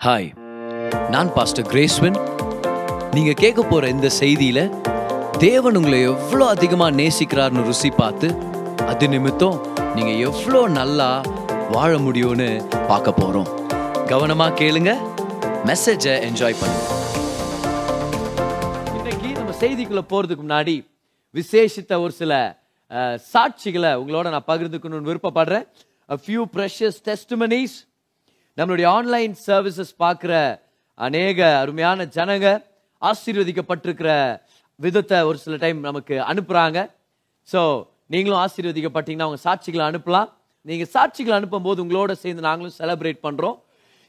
Hi நான் pastor கிரேஸ்வன் நீங்கள் கேட்க போகிற இந்த செய்தியில் தேவன் உங்களை எவ்வளோ அதிகமாக நேசிக்கிறார்னு ருசி பார்த்து அது நிமித்தம் நீங்கள் எவ்வளோ நல்லா வாழ முடியும்னு பார்க்க போகிறோம் கவனமா கேளுங்க மெசேஜை என்ஜாய் பண்ணுங்க. இன்னைக்கு நம்ம செய்திக்குள்ளே போகிறதுக்கு முன்னாடி விசேஷித்த ஒரு சில சாட்சிகளை உங்களோட நான் பகிர்ந்துக்கணும்னு விருப்பப்படுறேன். ஃபியூ few precious testimonies நம்மளுடைய ஆன்லைன் சர்வீசஸ் பார்க்குற அநேக அருமையான ஜனங்க ஆசீர்வதிக்கப்பட்டிருக்கிற விதத்தை ஒரு சில டைம் நமக்கு அனுப்புகிறாங்க ஸோ நீங்களும் ஆசீர்வதிக்கப்பட்டீங்கன்னா அவங்க சாட்சிகளை அனுப்பலாம். நீங்கள் சாட்சிகளை அனுப்பும்போது உங்களோட சேர்ந்து நாங்களும் செலிப்ரேட் பண்ணுறோம்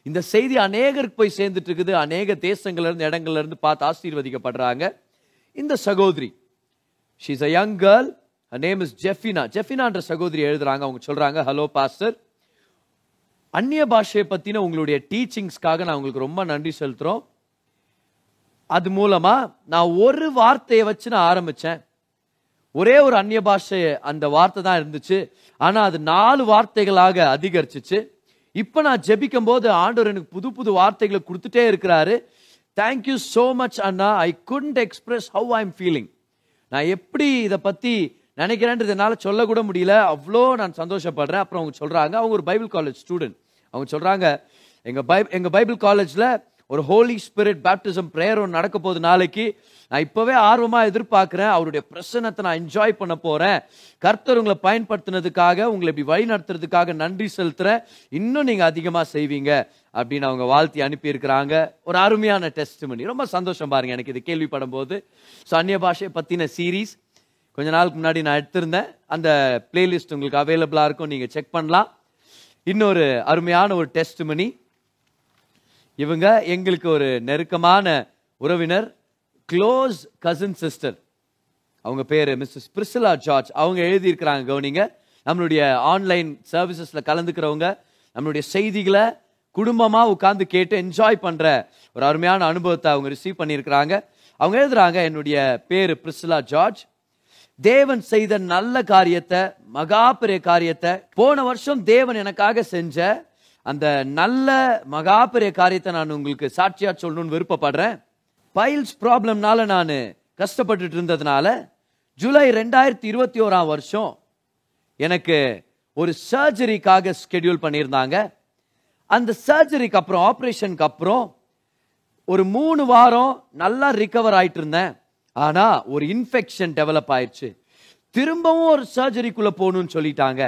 இந்த செய்தி அநேகருக்கு போய் சேர்ந்துட்டு இருக்குது அநேக தேசங்கள்லேருந்து இடங்கள்லேருந்து இடங்கள்ல இருந்து பார்த்து ஆசீர்வதிக்கப்படுறாங்க. இந்த சகோதரி she's a young girl name is Jefina ஜெஃபினான்ற சகோதரி எழுதுறாங்க. அவங்க சொல்கிறாங்க ஹலோ பாஸ்டர் அந்நிய பாஷையை பற்றின உங்களுடைய டீச்சிங்ஸ்க்காக நான் உங்களுக்கு ரொம்ப நன்றி செலுத்துகிறோம் அது மூலமாக நான் ஒரு வார்த்தையை வச்சு நான் ஆரம்பிச்சேன். ஒரே ஒரு அந்நிய பாஷை அந்த வார்த்தை தான் இருந்துச்சு. ஆனால் அது நாலு வார்த்தைகளாக அதிகரிச்சிச்சு. இப்போ நான் ஜெபிக்கும் போது ஆண்டவர் எனக்கு புது புது வார்த்தைகளை கொடுத்துட்டே இருக்கிறாரு. Thank you so much Anna. I can't express how I am feeling நான் எப்படி இதை பற்றி நினைக்கிறேன்றது என்னால் சொல்லக்கூட முடியல. அவ்வளோ நான் சந்தோஷப்படுறேன். அப்புறம் அவங்க சொல்கிறாங்க அவங்க ஒரு பைபிள் காலேஜ் ஸ்டூடெண்ட் அவங்க சொல்றாங்க எங்க பை எங்க பைபிள் காலேஜ்ல ஒரு ஹோலி ஸ்பிரிட் பேப்டிசம் ப்ரேயர் ஒன்று நடக்க போகுது நாளைக்கு. நான் இப்பவே ஆர்வமாக எதிர்பார்க்குறேன் அவருடைய பிரசனத்தை நான் என்ஜாய் பண்ண போகிறேன் கர்த்தர் உங்களை பயன்படுத்தினதுக்காக உங்களை இப்படி வழி நடத்துறதுக்காக நன்றி செலுத்துறேன். இன்னும் நீங்கள் அதிகமாக செய்வீங்க அப்படின்னு அவங்க வாழ்த்தி அனுப்பியிருக்கிறாங்க. ஒரு அருமையான டெஸ்ட் ரொம்ப சந்தோஷம் பாருங்க எனக்கு இது கேள்விப்படும் போது ஸோ அந்நிய பாஷையை பற்றின சீரீஸ் கொஞ்ச நாளுக்கு முன்னாடி நான் எடுத்திருந்தேன். அந்த பிளேலிஸ்ட் உங்களுக்கு அவைலபிளாக இருக்கும் நீங்கள் செக் பண்ணலாம். இன்னொரு அருமையான ஒரு டெஸ்ட் இவங்க எங்களுக்கு ஒரு நெருக்கமான உறவினர் க்ளோஸ் கசின் சிஸ்டர் அவங்க பேர் மிஸ்ஸஸ் பிரிசிலா ஜார்ஜ் அவங்க எழுதியிருக்கிறாங்க கவனிங்க. நம்மளுடைய ஆன்லைன் சர்வீசஸில் கலந்துக்கிறவங்க நம்மளுடைய செய்திகளை குடும்பமாக உட்காந்து கேட்டு என்ஜாய் பண்ணுற ஒரு அருமையான அனுபவத்தை அவங்க ரிசீவ் பண்ணியிருக்கிறாங்க. அவங்க எழுதுறாங்க என்னுடைய பேர் பிரிசிலா ஜார்ஜ் தேவன் செய்த நல்ல காரியத்தை மகா பெரிய காரியத்தை போன வருஷம் தேவன் எனக்காக செஞ்ச அந்த நல்ல மகா பெரிய காரியத்தை நான் உங்களுக்கு சாட்சியா சொல்லணும்னு விருப்பப்படுறேன். பைல்ஸ் ப்ராப்ளம்னால நான் கஷ்டப்பட்டுட்டு இருந்ததுனால ஜூலை ரெண்டாயிரத்தி இருபத்தி ஓராம் வருஷம் எனக்கு ஒரு சர்ஜரிக்காக ஸ்கெடியூல் பண்ணியிருந்தாங்க. அந்த சர்ஜரிக்கு அப்புறம் ஆப்ரேஷனுக்கு அப்புறம் ஒரு மூணு வாரம் நல்லா ரிகவர் ஆயிட்டு இருந்தேன். ஆனா ஒரு இன்ஃபெக்ஷன் டெவலப் ஆயிடுச்சு. திரும்பவும் ஒரு சர்ஜரிக்குள்ளே போகணும்னு சொல்லிட்டாங்க.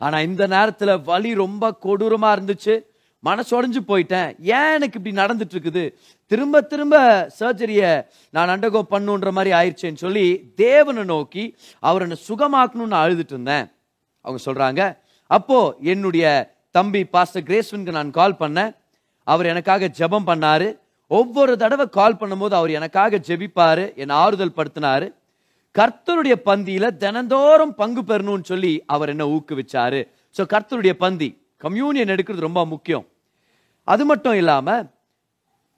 ஆனால் இந்த நேரத்தில் வலி ரொம்ப கொடூரமாக இருந்துச்சு. மனசு உடைஞ்சு போயிட்டேன். ஏன் எனக்கு இப்படி நடந்துட்டு இருக்குது? திரும்ப திரும்ப சர்ஜரியை நான் அண்டகோ பண்ணுன்ற மாதிரி ஆயிடுச்சேன்னு சொல்லி தேவனை நோக்கி அவர் என்னை சுகமாக்கணும்னு அழுதுட்டு இருந்தேன். அவங்க சொல்கிறாங்க அப்போ என்னுடைய தம்பி பாஸ்டர் கிரேஸ்வனுக்கு நான் கால் பண்ணேன். அவர் எனக்காக ஜெபம் பண்ணார். ஒவ்வொரு தடவை கால் பண்ணும்போது அவர் எனக்காக ஜெபிப்பார். என்னை ஆறுதல் படுத்தினார். கர்த்தருடைய பந்தியில தினந்தோறும் பங்கு பெறணும்னு சொல்லி அவர் என்ன ஊக்குவிச்சாரு. ஸோ கர்த்தருடைய பந்தி கம்யூனியன் எடுக்கிறது ரொம்ப முக்கியம். அது மட்டும் இல்லாம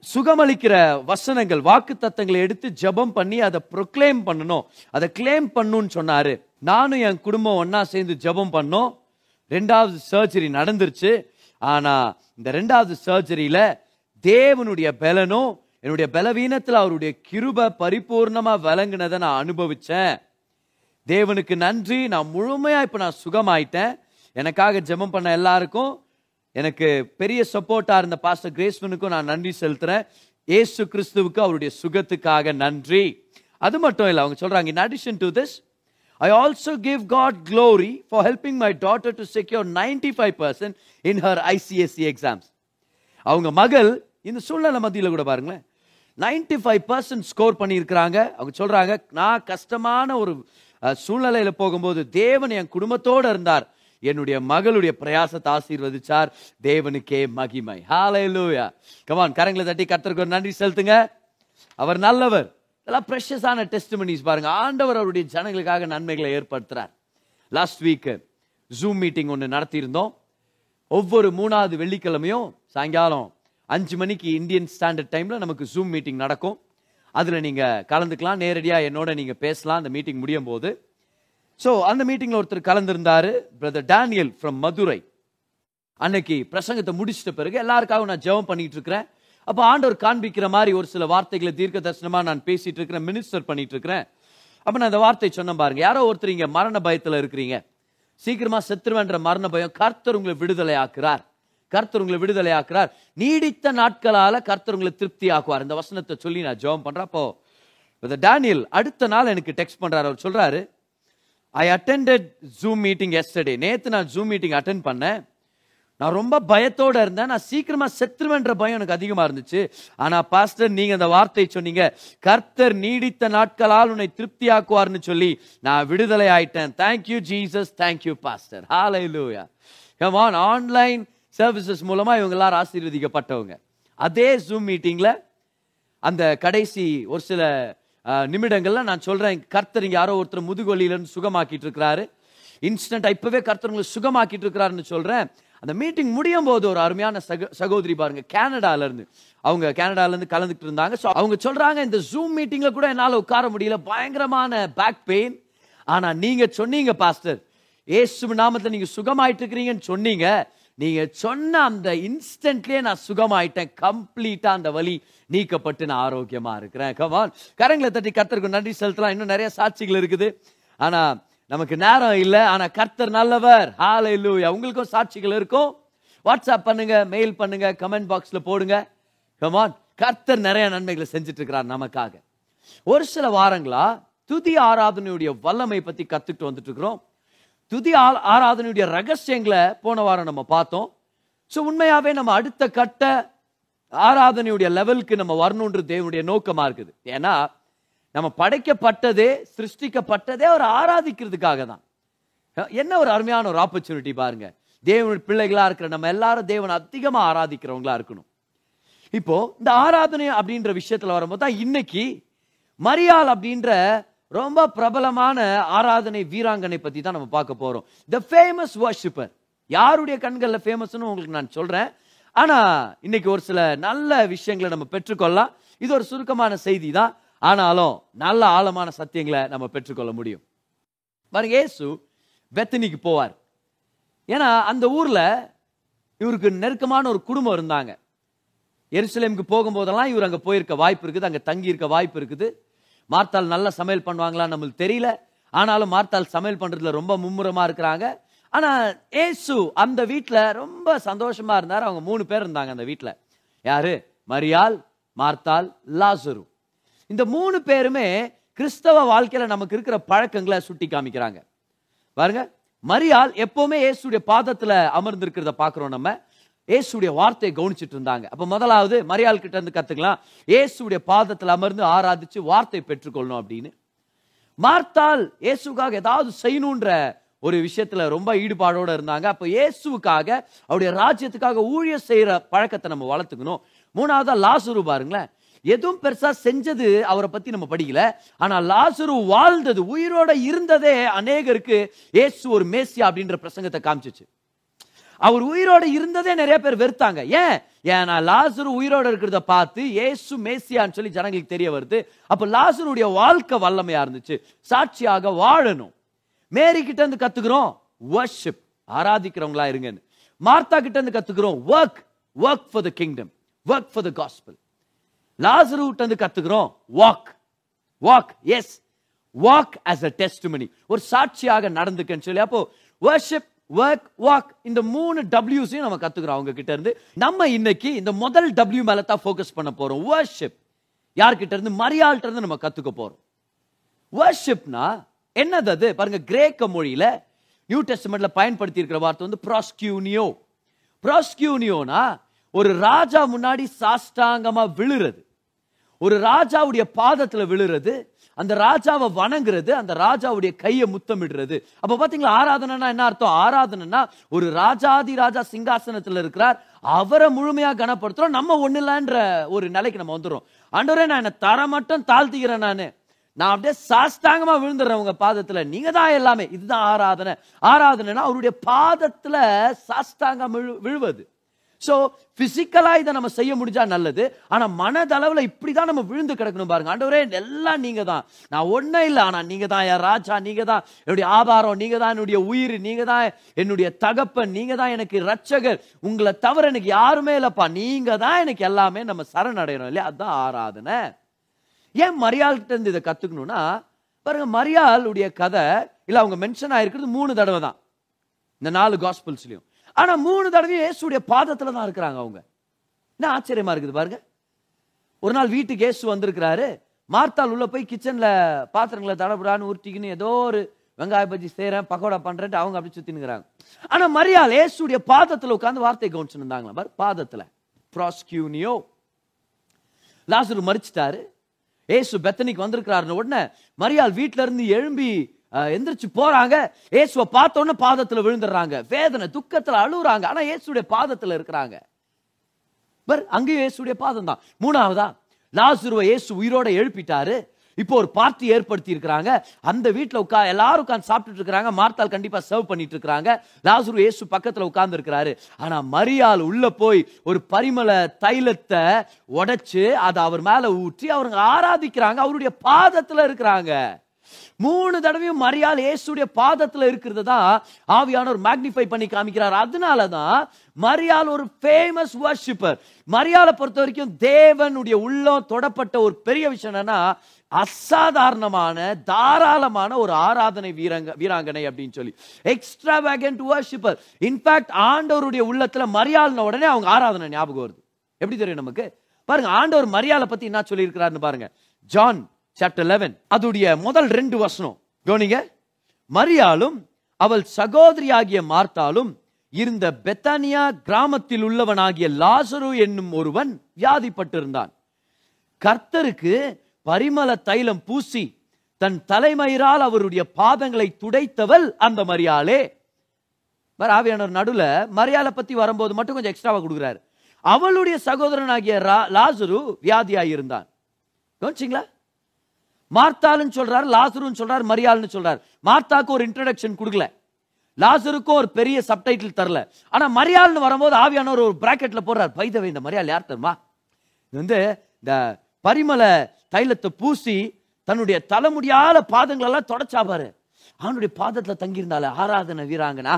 சுகமளிக்கிற வசனங்கள் வாக்கு தத்தங்களை எடுத்து ஜெபம் பண்ணி அதை ப்ரொக்ளைம் பண்ணணும். அதை கிளைம் பண்ணுன்னு சொன்னாரு. நானும் என் குடும்பம் ஒன்னா சேர்ந்து ஜெபம் பண்ணோம். ரெண்டாவது சர்ஜரி நடந்துருச்சு. ஆனா இந்த ரெண்டாவது சர்ஜரியில தேவனுடைய பலனும் என்னுடைய பலவீனத்தில் அவருடைய கிருப பரிபூர்ணமா விளங்குனதை நான் அனுபவிச்சேன். தேவனுக்கு நன்றி. நான் முழுமையா இப்ப நான் சுகமாயிட்டேன். எனக்காக ஜெபம் பண்ண எல்லாருக்கும் எனக்கு பெரிய சப்போர்ட்டா இருந்த பாஸ்டர் கிரேஸ்மனுக்கும் நான் நன்றி செலுத்துறேன். ஏசு கிறிஸ்துவுக்கு அவருடைய சுகத்துக்காக நன்றி. அது மட்டும் இல்லை அவங்க சொல்றாங்க in addition to this I also give God glory for helping my daughter to secure 95% in her ICSE exams. அவங்க மகள் இந்த சூழ்நிலை மத்தியில் கூட பாருங்களேன். 95% ஃபைவ் பர்சன்ட் ஸ்கோர் பண்ணியிருக்கிறாங்க. அவங்க சொல்கிறாங்க நான் கஷ்டமான ஒரு சூழ்நிலையில் போகும்போது தேவன் என் குடும்பத்தோடு இருந்தார். என்னுடைய மகளுடைய பிரயாசத்தை ஆசீர்வதிச்சார். தேவனுக்கே மகிமை. ஹalleluya கமான் கரங்களை தட்டி கத்தருக்கு ஒரு நன்றி செலுத்துங்க. அவர் நல்லவர். இதெல்லாம் ப்ரெஷஸான டெஸ்டிமனிஸ் பாருங்க. ஆண்டவர் அவருடைய ஜனங்களுக்காக நன்மைகளை ஏற்படுத்துறார். லாஸ்ட் வீக் ஜூம் மீட்டிங் ஒன்று நடத்தியிருந்தோம். ஒவ்வொரு மூணாவது வெள்ளிக்கிழமையும் சாயங்காலம் அஞ்சு மணிக்கு இந்தியன் ஸ்டாண்டர்ட் டைமில் நமக்கு ஜூம் மீட்டிங் நடக்கும். அதில் நீங்கள் கலந்துக்கலாம். நேரடியாக என்னோட நீங்கள் பேசலாம். அந்த மீட்டிங் முடியும் போது. ஸோ அந்த மீட்டிங்கில் ஒருத்தர் கலந்துருந்தார். பிரதர் டேனியல் ஃப்ரம் மதுரை அன்னைக்கு பிரசங்கத்தை முடிச்சிட்ட பிறகு எல்லாருக்காகவும் நான் ஜெபம் பண்ணிட்டு இருக்கிறேன். அப்போ ஆண்டவர் காண்பிக்கிற மாதிரி ஒரு சில வார்த்தைகளை தீர்க்க தரிசனமாக நான் பேசிட்டு இருக்கிறேன். மினிஸ்டர் பண்ணிட்டு இருக்கிறேன். அப்போ நான் அந்த வார்த்தை சொன்னேன் பாருங்க. யாரோ ஒருத்தர் இங்கே மரண பயத்தில் இருக்கிறீங்க. சீக்கிரமாக செத்துருவேன்ற மரண பயம் கர்த்தர் உங்களை விடுதலை ஆக்குறார் கர்த்தர் உங்களை விடுதலை ஆக்குறார் நீடித்த நாட்களால கர்த்தர் உங்களை திருப்தி ஆக்குவார் இந்த வசனத்தை சொல்லி நான் ஜெபம் பண்ணுறேன் அப்போ இந்த டேனியல் அடுத்த நாள் எனக்கு டெக்ஸ்ட் பண்றாரு. அவர் சொல்றாரு I attended zoom meeting yesterday நேத்து நான் ஜூம் மீட்டிங் அட்டென்ட் பண்ணேன். நான் ரொம்ப பயத்தோட இருந்தேன். நான் சீக்கிரமா செத்துருவேன்ற பயம் எனக்கு அதிகமா இருந்துச்சு. ஆனா பாஸ்டர் நீங்க அந்த வார்த்தை சொன்னீங்க. கர்த்தர் நீடித்த நாட்களால் உன்னை திருப்தியாக்குவார்னு சொல்லி நான் விடுதலை ஆயிட்டேன். Thank you Jesus thank you pastor hallelujah come on online services மூலமாக இவங்க எல்லாரும் ஆசீர்வதிக்கப்பட்டவங்க. அதே ஜூம் மீட்டிங்கில் அந்த கடைசி ஒரு சில நிமிடங்கள்ல நான் சொல்றேன் கர்த்தர் இங்க யாரோ ஒருத்தர் முதுகொலியிலிருந்து சுகமாக்கிட்டு இருக்கிறாரு. இன்ஸ்டன்டா இப்பவே கர்த்தர் சுகமாக்கிட்டு இருக்கிறாருன்னு சொல்றேன். அந்த மீட்டிங் முடியும் போது ஒரு அருமையான சக சகோதரி பாருங்க கனடால இருந்து. அவங்க கனடால இருந்து கலந்துட்டு இருந்தாங்க. ஸோ அவங்க சொல்றாங்க இந்த ஜூம் மீட்டிங்ல கூட என்னால உட்கார முடியல. பயங்கரமான பேக் பெயின் ஆனா நீங்க சொன்னீங்க பாஸ்டர் ஏசு நாமத்தை நீங்க சுகமாயிட்டு இருக்கிறீங்கன்னு சொன்னீங்க. நீங்கள் சொன்ன அந்த இன்ஸ்டன்ட்லேயே நான் சுகமாயிட்டேன். கம்ப்ளீட்டாக அந்த வலி நீக்கப்பட்டு நான் ஆரோக்கியமாக இருக்கிறேன். கமான் கரங்களை தட்டி கர்த்தருக்கு நன்றி செலுத்தலாம். இன்னும் நிறைய சாட்சிகள் இருக்குது. ஆனால் நமக்கு நேரம் இல்லை. ஆனால் கர்த்தர் நல்லவர். ஹalleluya உங்களுக்கும் சாட்சிகள் இருக்கும். வாட்ஸ்அப் பண்ணுங்க மெயில் பண்ணுங்க கமெண்ட் பாக்ஸில் போடுங்க. கமான் கர்த்தர் நிறைய நன்மைகளை செஞ்சுட்டு இருக்கிறார் நமக்காக. ஒரு சில வாரங்களா துதி ஆராதனையுடைய வல்லமை பத்தி கத்துக்கிட்டு வந்துட்டு இருக்கிறோம் துதி ஆ- ஆராதனையுடைய ரகசியங்களை போன வாரம் நம்ம பார்த்தோம். ஸோ உண்மையாகவே நம்ம அடுத்த கட்ட ஆராதனையுடைய லெவலுக்கு நம்ம வரணுன்ற தேவனுடைய நோக்கமாக இருக்குது. ஏன்னா நம்ம படைக்கப்பட்டதே சிருஷ்டிக்கப்பட்டதே அவர் ஆராதிக்கிறதுக்காக தான். என்ன ஒரு அருமையான ஒரு ஆப்பர்ச்சுனிட்டி பாருங்க. தேவனுடைய பிள்ளைகளாக இருக்கிற நம்ம எல்லாரும் தேவனை அதிகமாக ஆராதிக்கிறவங்களா இருக்கணும். இப்போ இந்த ஆராதனை அப்படின்ற விஷயத்தில் வரும்போது தான் இன்னைக்கு மரியாள் அப்படின்ற ரொம்ப பிரபலமான ஆராதனை வீராங்கனை பத்தி தான் நம்ம பார்க்க போறோம். த ஃபேமஸ் வர்ஷிப்பர் யாருடைய கண்களில் ஃபேமஸ்னு உங்களுக்கு நான் சொல்றேன். ஆனா இன்னைக்கு ஒரு சில நல்ல விஷயங்களை நம்ம பெற்றுக்கொள்ளலாம். இது ஒரு சுருக்கமான செய்தி தான் ஆனாலும் நல்ல ஆழமான சத்தியங்களை நம்ம பெற்றுக்கொள்ள முடியும். பாருங்க ஏசு பெத்தனிக்கு போவார். ஏன்னா அந்த ஊர்ல இவருக்கு நெருக்கமான ஒரு குடும்பம் இருந்தாங்க. எருசலேமுக்கு போகும்போதெல்லாம் இவர் அங்கே போயிருக்க வாய்ப்பு இருக்குது அங்கே தங்கியிருக்க வாய்ப்பு இருக்குது. மார்த்தாள் நல்ல சமையல் பண்ணுவாங்களா நம்மளுக்கு தெரியல. ஆனாலும் மார்த்தாள் சமையல் பண்றதுல ரொம்ப மும்முரமா இருக்கிறாங்க. ஆனால் ஏசு அந்த வீட்டில் ரொம்ப சந்தோஷமா இருந்தார். அவங்க மூணு பேர் இருந்தாங்க அந்த வீட்டில் யாரு? மரியாள் மார்த்தால் லாசுரு. இந்த மூணு பேருமே கிறிஸ்தவ வாழ்க்கையில் நமக்கு இருக்கிற பழக்கங்களை சுட்டி காமிக்கிறாங்க. பாருங்க மரியாள் எப்பவுமே இயேசுடைய பாதத்தில் அமர்ந்திருக்கிறத பார்க்குறோம் நம்ம. இயேசுடைய வார்த்தையை கவனிச்சுட்டு இருந்தாங்க. அப்ப முதலாவது மரியாள் கிட்ட இருந்து கத்துக்கலாம். இயேசுடைய பாதத்தில் அமர்ந்து ஆராதிச்சு வார்த்தை பெற்றுக்கொள்ளணும் அப்படின்னு. மார்த்தால் இயேசுக்காக ஏதாவது செய்யணுன்ற ஒரு விஷயத்துல ரொம்ப ஈடுபாடோட இருந்தாங்க. அப்ப இயேசுக்காக அவருடைய ராஜ்யத்துக்காக ஊழியர் செய்யற பழக்கத்தை நம்ம வளர்த்துக்கணும். மூணாவதா லாசுரு பாருங்களேன். எதுவும் பெருசா செஞ்சது அவரை பத்தி நம்ம படிக்கல. ஆனா லாசுரு வாழ்ந்தது உயிரோட இருந்ததே அநேகருக்கு இயேசு ஒரு மேசியா அப்படின்ற பிரசங்கத்தை காமிச்சிச்சு. அவர் உயிரோட இருந்ததே நிறைய பேர் வெறுத்தாங்க. ஏன்? ஏன்னா லாசரு உயிரோட இருக்கிறத பார்த்து இயேசு மேசியான்னு சொல்லி ஜனங்களுக்கு தெரிய வருது. அப்போ லாசருடைய வாழ்க்கை வல்லமையா இருந்துச்சு. சாட்சியாக வாழணும். மேரி கிட்ட இருந்து கத்துக்கிறோம் வர்ஷிப் ஆராதிக்கிறவங்களா இருங்கன்னு. மார்த்தா கிட்ட இருந்து கத்துக்கிறோம் work work for the kingdom work for the gospel லாசரு கிட்ட இருந்து கத்துக்கிறோம் walk walk yes walk as a testimony ஒரு சாட்சியாக நடந்துக்கன்னு சொல்லி அப்போ வர்ஷிப் ஒர்க் வாக் இந்த மூணு டபிள்யூஸையும் நம்ம கத்துக்கிறோம் அவங்க கிட்ட இருந்து. நம்ம இன்னைக்கு இந்த முதல் டபிள்யூ மேல தான் ஃபோக்கஸ் பண்ண போறோம். வர்ஷிப் யார்கிட்ட இருந்து? மரியாள்கிட்ட இருந்து நம்ம கத்துக்க போறோம். வர்ஷிப்னா என்னது அது? பாருங்க கிரேக்க மொழியில நியூ டெஸ்ட்மெண்ட்ல பயன்படுத்தி இருக்கிற வார்த்தை வந்து ப்ராஸ்கியூனியோ ப்ராஸ்கியூனியோனா ஒரு ராஜா முன்னாடி சாஷ்டாங்கமா விழுறது. ஒரு ராஜாவுடைய பாதத்துல விழுறது. அந்த ராஜாவை வணங்குறது அந்த ராஜாவுடைய கையை முத்தமிடுறது. அப்ப பாத்தீங்களா ஆராதனைனா என்ன அர்த்தம்? ஆராதனைனா ஒரு ராஜாதி ராஜா சிங்காசனத்துல இருக்கிறார் அவரை முழுமையா கனப்படுத்துறோம் நம்ம ஒண்ணு இல்லைன்ற ஒரு நிலைக்கு நம்ம வந்துடுறோம். ஆண்டவரே நான் என்ன தர மட்டும் தாழ்த்திக்கிறேன் நானு. நான் அப்படியே சாஸ்தாங்கமா விழுந்துடுறேன் உங்க பாதத்துல. நீங்க தான் எல்லாமே. இதுதான் ஆராதனை. ஆராதனைனா அவருடைய பாதத்துல சாஸ்தாங்க விழு- விழுவது. ஸோ பிசிக்கலா இதை நம்ம செய்ய முடிஞ்சா நல்லது. ஆனால் மனதளவில் இப்படி தான் நம்ம விழுந்து கிடக்கணும் பாருங்க. ஆண்டவரே எல்லாம் நீங்கள் தான். நான் ஒன்றும் இல்லை ஆனால் நீங்கள் தான் என் ராஜா நீங்கள் தான் என்னுடைய ஆதாரம் நீங்கள் தான் என்னுடைய உயிர் நீங்கள் தான் என்னுடைய தகப்பன் நீங்கள் தான் எனக்கு ரட்சகர் உங்களை தவிர எனக்கு யாருமே இல்லைப்பா. நீங்கள் தான் எனக்கு எல்லாமே நம்ம சரணடையணும் இல்லையா? அதுதான் ஆராதனை. ஏன் மரியாள்கிட்ட இருந்து இதை கற்றுக்கணும்னா பாருங்க மரியாளுடைய கதை இல்லை அவங்க மென்ஷன் ஆகிருக்கிறது மூணு தடவை தான். இந்த நாலு காஸ்பிள்ஸ்லையும் ஆனா மூணு தடவையும் இயேசுடைய பாதத்துல தான் இருக்கிறாங்க அவங்க. என்ன ஆச்சரியமா இருக்குது பாருங்க. ஒரு நாள் வீட்டுக்கு இயேசு வந்திருக்கிறாரு. மார்த்தாள் உள்ள போய் கிச்சன்ல பாத்திரங்களை தடபுடான்னு உருட்டிக்கின்னு ஏதோ ஒரு வெங்காய பஜ்ஜி செய்கிறேன் பக்கோடா பண்ணுறேன்ட்டு அவங்க அப்படி சுத்தினுங்கிறாங்க ஆனா மரியாள் இயேசுடைய பாதத்துல உட்காந்து வார்த்தை கவனிச்சுன்னு இருந்தாங்களா பாரு பாதத்துல. ப்ராஸ்கியூனியோ லாசரு மறிச்சிட்டாரு ஏசு பெத்தனிக்கு வந்திருக்கிறாருன்னு உடனே மரியாள் வீட்ல இருந்து எழும்பி எந்திரிச்சு போறாங்க. இயேசுவை பார்த்தோன்னு பாதத்தில் பாதத்துல விழுந்துடுறாங்க. வேதனை துக்கத்துல அழுகுறாங்க ஆனா இயேசுடைய பாதத்துல இருக்கிறாங்க. பர் அங்கேயும் இயேசுடைய பாதம் தான். மூணாவதா லாசுருவை இயேசு உயிரோட எழுப்பிட்டாரு. இப்போ ஒரு பார்ட்டி ஏற்படுத்தி இருக்கிறாங்க. அந்த வீட்டில் உட்கா எல்லாரும் உட்காந்து சாப்பிட்டுட்டு இருக்கிறாங்க. மார்த்தால் கண்டிப்பா சர்வ் பண்ணிட்டு இருக்கிறாங்க. லாசுரு இயேசு பக்கத்துல உட்கார்ந்து இருக்கிறாரு ஆனா மரியாள் உள்ள போய் ஒரு பரிமள தைலத்தை உடைச்சு அதை அவர் மேல ஊற்றி அவருங்க ஆராதிக்கிறாங்க. அவருடைய பாதத்துல இருக்கிறாங்க. மூணு தடவையும் மரியாள் இயேசுடைய பாதத்துல இருக்கிறது தான் ஆவியானவர் மேக்னிஃபை பண்ணி காமிக்கிறார். அதனால தான் மரியாள் ஒரு ஃபேமஸ் வர்ஷிப்பர் மரியாளை பொறுத்த வரைக்கும் தேவனுடைய உள்ளம் தொடப்பட்ட ஒரு பெரிய விஷயம் என்னன்னா அசாதாரணமான தாராளமான ஒரு ஆராதனை வீரங்க வீராங்கனை அப்படின்னு சொல்லி. எக்ஸ்ட்ராவேகன்ட் வர்ஷிப்பர் இன்ஃபேக்ட் ஆண்டவருடைய உள்ளத்துல மரியாள்ன உடனே அவங்க ஆராதனை ஞாபகம் வருது. எப்படி தெரியும் நமக்கு? பாருங்க ஆண்டவர் மரியாதை பத்தி என்ன சொல்லி இருக்கிறாருன்னு பாருங்க. ஜான் சாப்டர் 11 அதுடைய முதல் ரெண்டு வசனம். கவனிங்க. மரியாலும் அவள் சகோதரியாகிய மார்த்தாலும் இருந்த பெத்தானியா கிராமத்தில் உள்ளவனாகிய லாசரு என்னும் ஒருவன் வியாதிப்பட்டிருந்தான். கர்த்தருக்கு பரிமள தைலம் பூசி தன் தலைமயிரால் அவருடைய பாதங்களை துடைத்தவள் அந்த மரியாளே. ஆவியானவர் நடுவில் மரியாதை பத்தி வரும்போது மட்டும் கொஞ்சம் எக்ஸ்ட்ராவா கொடுக்குறாரு. அவளுடைய சகோதரனாகிய ரா- லாசரு வியாதியாய் இருந்தான் கவனிச்சிங்களா? மார்த்தாளுன்னு சொல்றாரு லாசருன்னு சொல்றாரு மரியாள்னு சொல்றாரு. மார்த்தாக்கு ஒரு இன்ட்ரடக்ஷன் கொடுக்கல. லாசருக்கும் ஒரு பெரிய சப்டைட்டில் தரல. ஆனா மரியாள்னு வரும்போது ஆவியானவர் ஒரு பிராக்கெட்ல போடுறாரு. பைதவை இந்த மரியாள் யார் தருமா இது வந்து இந்த பரிமள தைலத்தை பூசி தன்னுடைய தலைமுடியால பாதங்களெல்லாம் தொடச்சாபாரு அவனுடைய பாதத்தில் தங்கியிருந்தால ஆராதனை வீராங்கனா.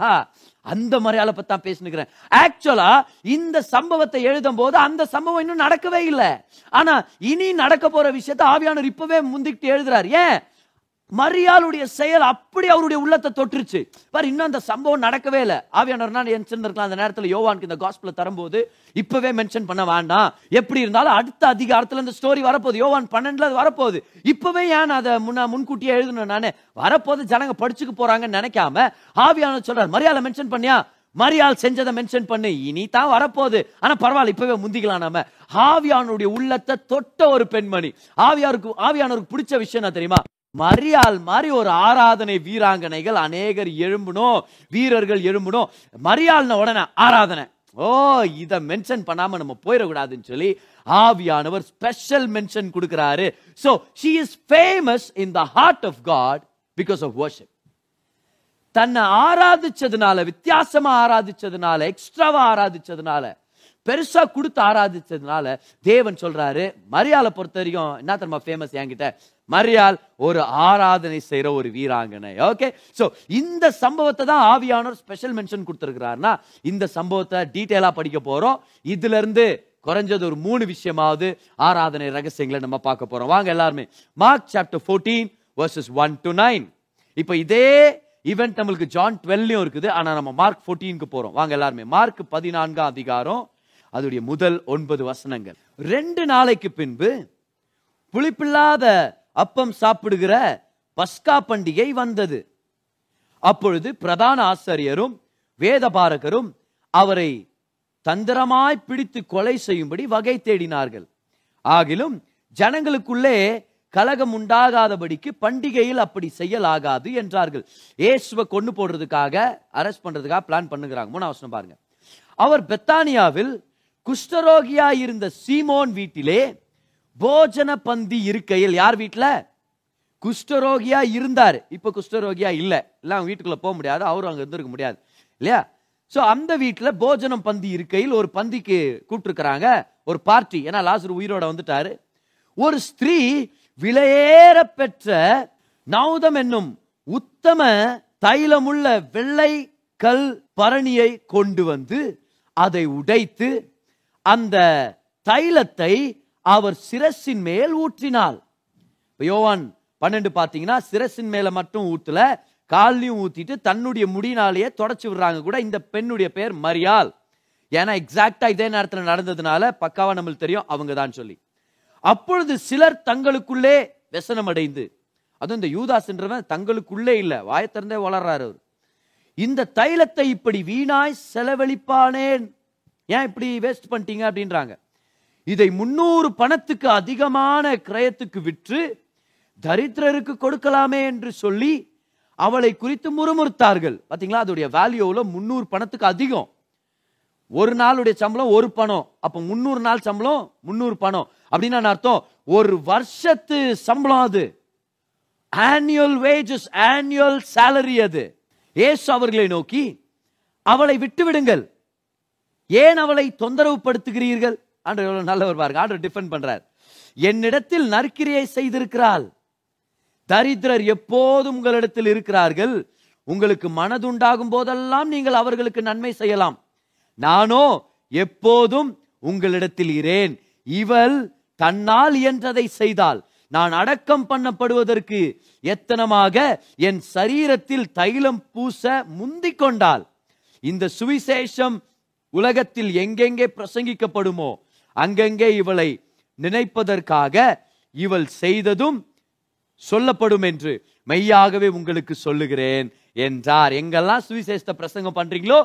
அந்த மரியாதை பத்தி தான் பேசினுக்கிறேன். ஆக்சுவலா இந்த சம்பவத்தை எழுதும் போது அந்த சம்பவம் இன்னும் நடக்கவே இல்லை. ஆனா இனி நடக்க போற விஷயத்தை ஆவியானவர் இப்பவே முந்திக்கிட்டு எழுதுறாரு. ஏன்? மரியாளுடைய செயல் அப்படி அவருடைய உள்ளத்தை தொற்றுச்சு. பாரு இன்னும் அந்த சம்பவம் நடக்கவே இல்லை. ஆவியானவர்னா நான் இருக்கலாம் அந்த நேரத்தில் யோவானுக்கு இந்த காஸ்பிள தரும்போது இப்பவே மென்ஷன் பண்ண வேண்டாம். எப்படி இருந்தாலும் அடுத்த அதிகாரத்தில் இந்த ஸ்டோரி வரப்போகுது. யோவான் பன்னெண்டுல அது வரப்போகுது. இப்பவே ஏன் அதை முன்ன முன்கூட்டியே எழுதணும் நானே? வரப்போது ஜனங்க படிச்சுக்க போறாங்கன்னு நினைக்காம ஆவியானவர் சொல்றார்? மரியாதை மென்ஷன் பண்ணியா? மரியாள் செஞ்சதை மென்ஷன் பண்ணு. இனி தான் வரப்போகுது. ஆனா பரவாயில்ல இப்பவே முந்திக்கலாம் நாம. ஆவியானுடைய உள்ளத்தை தொட்ட ஒரு பெண்மணி. ஆவியாருக்கு ஆவியானவருக்கு பிடிச்ச விஷயம் என்ன தெரியுமா? மரியாள் மாதிரி ஒரு ஆராதனை வீராங்கனைகள் அநேகர் எழும்பணும் வீரர்கள் எழும்பணும் மரியாள்ன உடனே ஆராதனை. ஓ இதை மென்ஷன் பண்ணாம நம்ம போயிடக்கூடாதுன்னு சொல்லி ஆவியானவர் ஸ்பெஷல் மென்ஷன் கொடுக்கிறாரு. So she is famous in the heart of God because of worship தன்னை ஆராதிச்சதுனால வித்தியாசமா ஆராதிச்சதுனால எக்ஸ்ட்ராவா ஆராதிச்சதுனால பெருசா கொடுத்து ஆராதிச்சதுனால தேவன் சொல்றாரு மரியாதை பொறுத்த வரைக்கும் என்ன தெரியுமா ஃபேமஸ் என்கிட்ட? மரியாள் ஒரு ஆராதனை செய்யற ஒரு வீராங்கனை. ஓகே சோ இந்த சம்பவத்தை தான் ஆவியானவர் ஸ்பெஷல் மென்ஷன் கொடுத்திருக்கிறாருன்னா இந்த சம்பவத்தை டீட்டெயிலா படிக்க போறோம். இதுல இருந்து குறைஞ்சது ஒரு மூணு விஷயமாவது ஆராதனை ரகசியங்களை நம்ம பார்க்க போறோம். வாங்க எல்லாருமே. Mark chapter fourteen verses one to nine இப்போ இதே ஈவெண்ட் நம்மளுக்கு ஜான் டுவெல்லையும் இருக்குது. ஆனா நம்ம மார்க் 14க்கு போறோம். வாங்க எல்லாருமே. மார்க் பதினான்காம் அதிகாரம் அதோடைய முதல் ஒன்பது வசனங்கள். ரெண்டு நாளைக்கு பின்பு புளிப்பில்லாத அப்பம் சாப்பிடுகிற பஸ்கா பண்டிகை வந்தது. அப்பொழுது பிரதான ஆசிரியரும் வேதபாரகரும் அவரை தந்திரமாய் பிடித்து கொலை செய்யும்படி வகை தேடினார்கள். ஆகிலும் ஜனங்களுக்குள்ளே கலகம் உண்டாகாதபடிக்கு பண்டிகையில் அப்படி செய்யலாகாது என்றார்கள். இயேசுவை கொண்டு போடுறதுக்காக அரெஸ்ட் பண்றதுக்காக பிளான் பண்ணுகிறாங்க. மூணாவது பாருங்க. அவர் பெத்தானியாவில் குஷ்டரோகியா இருந்த சீமோன் வீட்டிலே போஜன பந்தி இருக்கையில் யார் வீட்டில் குஷ்டரோகியா இருந்தார். இப்போ குஷ்டரோகியா இல்லை. இல்லை அவங்க வீட்டுக்குள்ளே போக முடியாது. அவரும் அங்கே இருந்திருக்க முடியாது. இல்லையா? ஸோ அந்த வீட்டில் போஜனம் பந்தி இருக்கையில் ஒரு பந்திக்கு கூப்பிட்டுருக்கிறாங்க. ஒரு பார்ட்டி. ஏன்னா லாசர் உயிரோட வந்துட்டாரு. ஒரு ஸ்திரீ விலையேற பெற்ற நௌதம் என்னும் உத்தம தைலமுள்ள வெள்ளை கல் பரணியை கொண்டு வந்து அதை உடைத்து அந்த தைலத்தை அவர் சிரசின் மேல் ஊற்றினாள். இப்ப யோவான் பன்னெண்டு பார்த்தீங்கன்னா சிரசின் மேல மட்டும் ஊற்றல கால்லையும் ஊத்திட்டு தன்னுடைய முடினாலேயே தொடச்சி விடுறாங்க கூட இந்த பெண்ணுடைய பேர் மரியாள். ஏன்னா எக்ஸாக்டா இதே நேரத்தில் நடந்ததுனால பக்காவா நம்மளுக்கு தெரியும் அவங்க தான் சொல்லி. அப்பொழுது சிலர் தங்களுக்குள்ளே வெசனம் அடைந்து அதுவும் இந்த யூதாஸ்ன்றவன் தங்களுக்குள்ளே இல்ல வாயத்திறந்தே வளர்றாரு அவர். இந்த தைலத்தை இப்படி வீணாய் செலவழிப்பானேன் ஏன் இப்படி வேஸ்ட் பண்ணிட்டீங்க அப்படின்றாங்க. இதை முன்னூறு பணத்துக்கு அதிகமான கிரயத்துக்கு விற்று தரித்திரருக்கு கொடுக்கலாமே என்று சொல்லி அவளை குறித்து முறுமுறுத்தார்கள். பார்த்தீங்களா அதோடைய வேல்யூவில் முன்னூறு பணத்துக்கு அதிகம். ஒரு நாளுடைய சம்பளம் ஒரு பணம். அப்போ முந்நூறு நாள் சம்பளம் முன்னூறு பணம். அப்படின்னு அர்த்தம் ஒரு வருஷத்து சம்பளம் அது. ஆனுவல் வேஜஸ் ஆனுவல் சேலரி அது. ஏசு அவர்களை நோக்கி அவளை விட்டு விடுங்கள் ஏன் அவளை தொந்தரவு படுத்துகிறீர்கள் ஆண்டவர் எவ்வளவு நல்லவர் பாருங்க. ஆண்டவர் டிஃபெண்ட் பண்றார். என்னிடத்தில் நற்கிரியை செய்திருக்கிறாள். தரித்திரர் எப்போதும் உங்களிடத்தில் இருக்கிறார்கள். உங்களுக்கு மனதுண்டாகும் போதெல்லாம் நீங்கள் அவர்களுக்கு நன்மை செய்யலாம். நானோ எப்போதும் உங்களிடத்தில் இரேன் இவள் தன்னால் இயன்றதை செய்தால் நான் அடக்கம் பண்ணப்படுவதற்கு எத்தனமாக என் சரீரத்தில் தைலம் பூச முந்திக் கொண்டாள். இந்த சுவிசேஷம் உலகத்தில் எங்கெங்கே பிரசங்கிக்கப்படுமோ அங்கங்கே இவளை நினைப்பதற்காக இவள் செய்ததும் சொல்லப்படும் என்று மெய்யாகவே உங்களுக்கு சொல்லுகிறேன் என்றார். எங்கெல்லாம் சுவிசேஷத்தை பிரசங்கம் பண்றீங்களோ